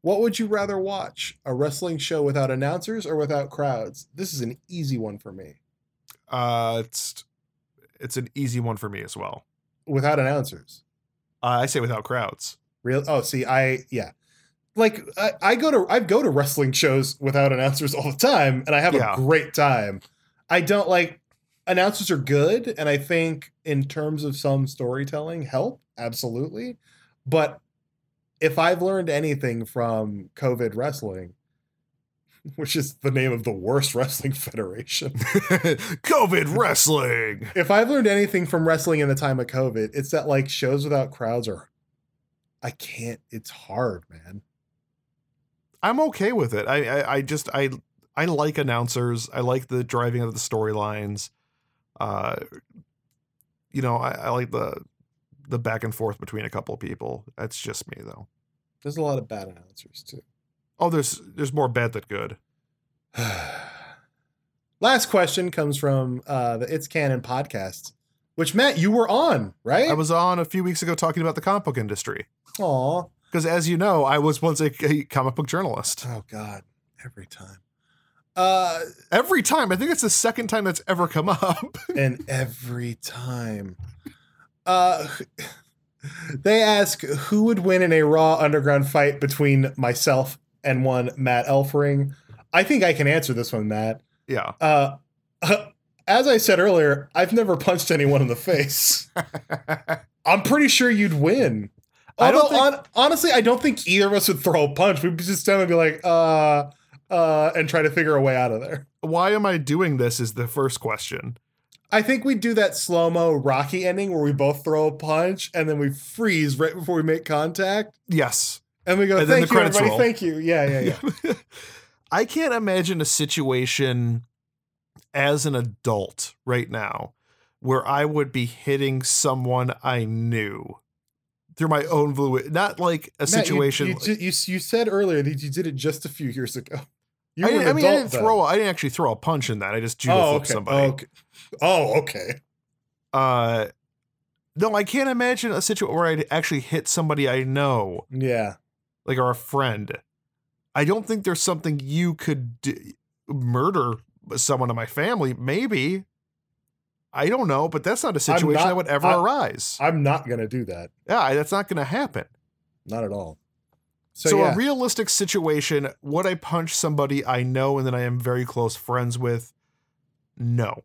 S2: What would you rather watch? A wrestling show without announcers or without crowds? This is an easy one for me.
S1: Uh, it's it's an easy one for me as well.
S2: Without announcers.
S1: Uh, I say without crowds.
S2: Real Oh, see, I yeah. Like I, I go to I go to wrestling shows without announcers all the time and I have
S1: Yeah.
S2: a great time. I don't like announcers are good and I think in terms of some storytelling help absolutely. But if I've learned anything from COVID wrestling, which is the name of the worst wrestling federation,
S1: COVID wrestling.
S2: if I've learned anything from wrestling in the time of COVID, it's that like shows without crowds are, I can't. It's hard, man.
S1: I'm okay with it. I, I I just I I like announcers. I like the driving of the storylines. Uh, you know, I, I like the the back and forth between a couple of people. That's just me though.
S2: There's a lot of bad announcers too.
S1: Oh, there's there's more bad than good.
S2: Last question comes from uh, the It's Canon podcast, which Matt, you were on, right?
S1: I was on a few weeks ago talking about the comic book industry
S2: Aw.
S1: because, as you know, I was once a, a comic book journalist.
S2: Oh God, every time. Uh,
S1: Every time, I think it's the second time that's ever come up.
S2: and every time. Uh, they ask who would win in a Raw Underground fight between myself and one Matt Elfring. I think I can answer this one, Matt.
S1: yeah,
S2: Uh, as I said earlier, I've never punched anyone in the face. I'm pretty sure you'd win.
S1: I don't
S2: Although, hon- honestly, I don't think either of us would throw a punch. We'd just stand and be like, uh, uh, and try to figure a way out of there.
S1: why am I doing this? Is the first question.
S2: I think we do that slow mo Rocky ending where we both throw a punch and then we freeze right before we make contact,
S1: Yes,
S2: and we go,
S1: And
S2: "Thank
S1: the
S2: you, everybody.
S1: roll.
S2: Thank you." Yeah, yeah, yeah.
S1: I can't imagine a situation as an adult right now where I would be hitting someone I knew through my own fluid, not like a
S2: Matt,
S1: situation.
S2: You, ju- you, you said earlier that you did it just a few years ago. You
S1: I, didn't- I mean, I didn't
S2: then.
S1: throw. I didn't actually throw a punch in that. I just judo
S2: Oh, okay.
S1: somebody.
S2: okay. Oh, okay.
S1: Uh, no, I can't imagine a situation where I'd actually hit somebody I know,
S2: Yeah.
S1: Like or a friend. I don't think there's something you could murder someone in my family. Maybe. I don't know, but that's not a situation
S2: not-
S1: that would ever
S2: I-
S1: arise.
S2: I'm not gonna do that.
S1: yeah, that's not going to happen.
S2: Not at all. So,
S1: So,
S2: yeah.
S1: a realistic situation, would I punch somebody I know and that I am very close friends with? No.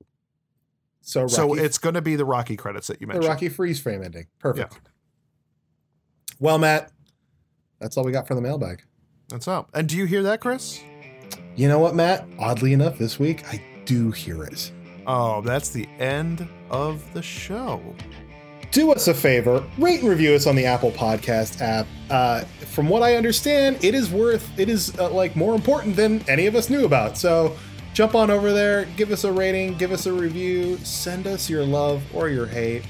S2: so Rocky,
S1: so it's going to be the Rocky credits that you mentioned. the.
S2: Rocky freeze frame ending. Perfect. Well, Matt, that's all we got for the mailbag.
S1: That's up. And do you hear that, Chris?
S2: You know what, Matt? Oddly enough, this week I do hear it.
S1: Oh, that's the end of the show.
S2: do us a favor rate and review us on the apple podcast app uh, from what i understand it is worth it is uh, like more important than any of us knew about so jump on over there give us a rating give us a review send us your love or your hate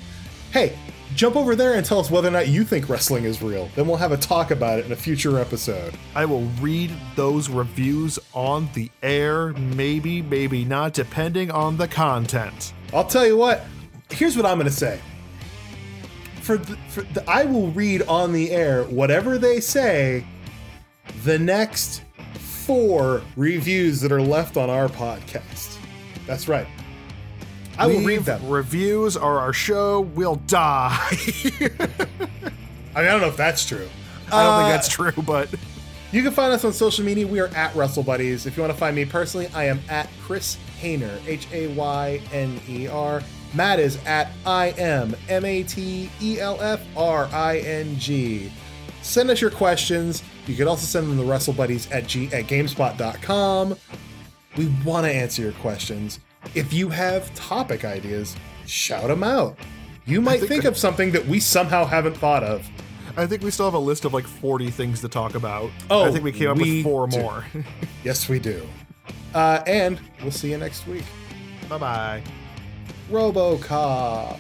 S2: hey jump over there and tell us whether or not you think wrestling is real then we'll have a talk about it in a future episode
S1: I will read those reviews on the air, maybe, maybe not, depending on the content.
S2: I'll tell you what. Here's what I'm going to say. For the, for the, I will read on the air whatever they say. The next four reviews that are left on our podcast. That's right. I will read them.
S1: Reviews are our show. We'll die.
S2: I mean, I don't know if that's true.
S1: I don't
S2: Uh,
S1: think that's true, but
S2: You can find us on social media. We are at Russell Buddies. If you want to find me personally, I am at Chris Hayner, H A Y N E R. Matt is at I am M A T E L F R I N G. Send us your questions. You can also send them to Russell Buddies at G at Gamespot.com. We want to answer your questions. If you have topic ideas, shout them out. You might
S1: think-
S2: think of something that we somehow haven't thought of.
S1: I think we still have a list of like 40 things to talk about.
S2: Oh,
S1: I think we came up
S2: we
S1: with four
S2: do.
S1: more.
S2: Yes, we do. Uh, and we'll see you next week.
S1: bye bye.
S2: Robocop.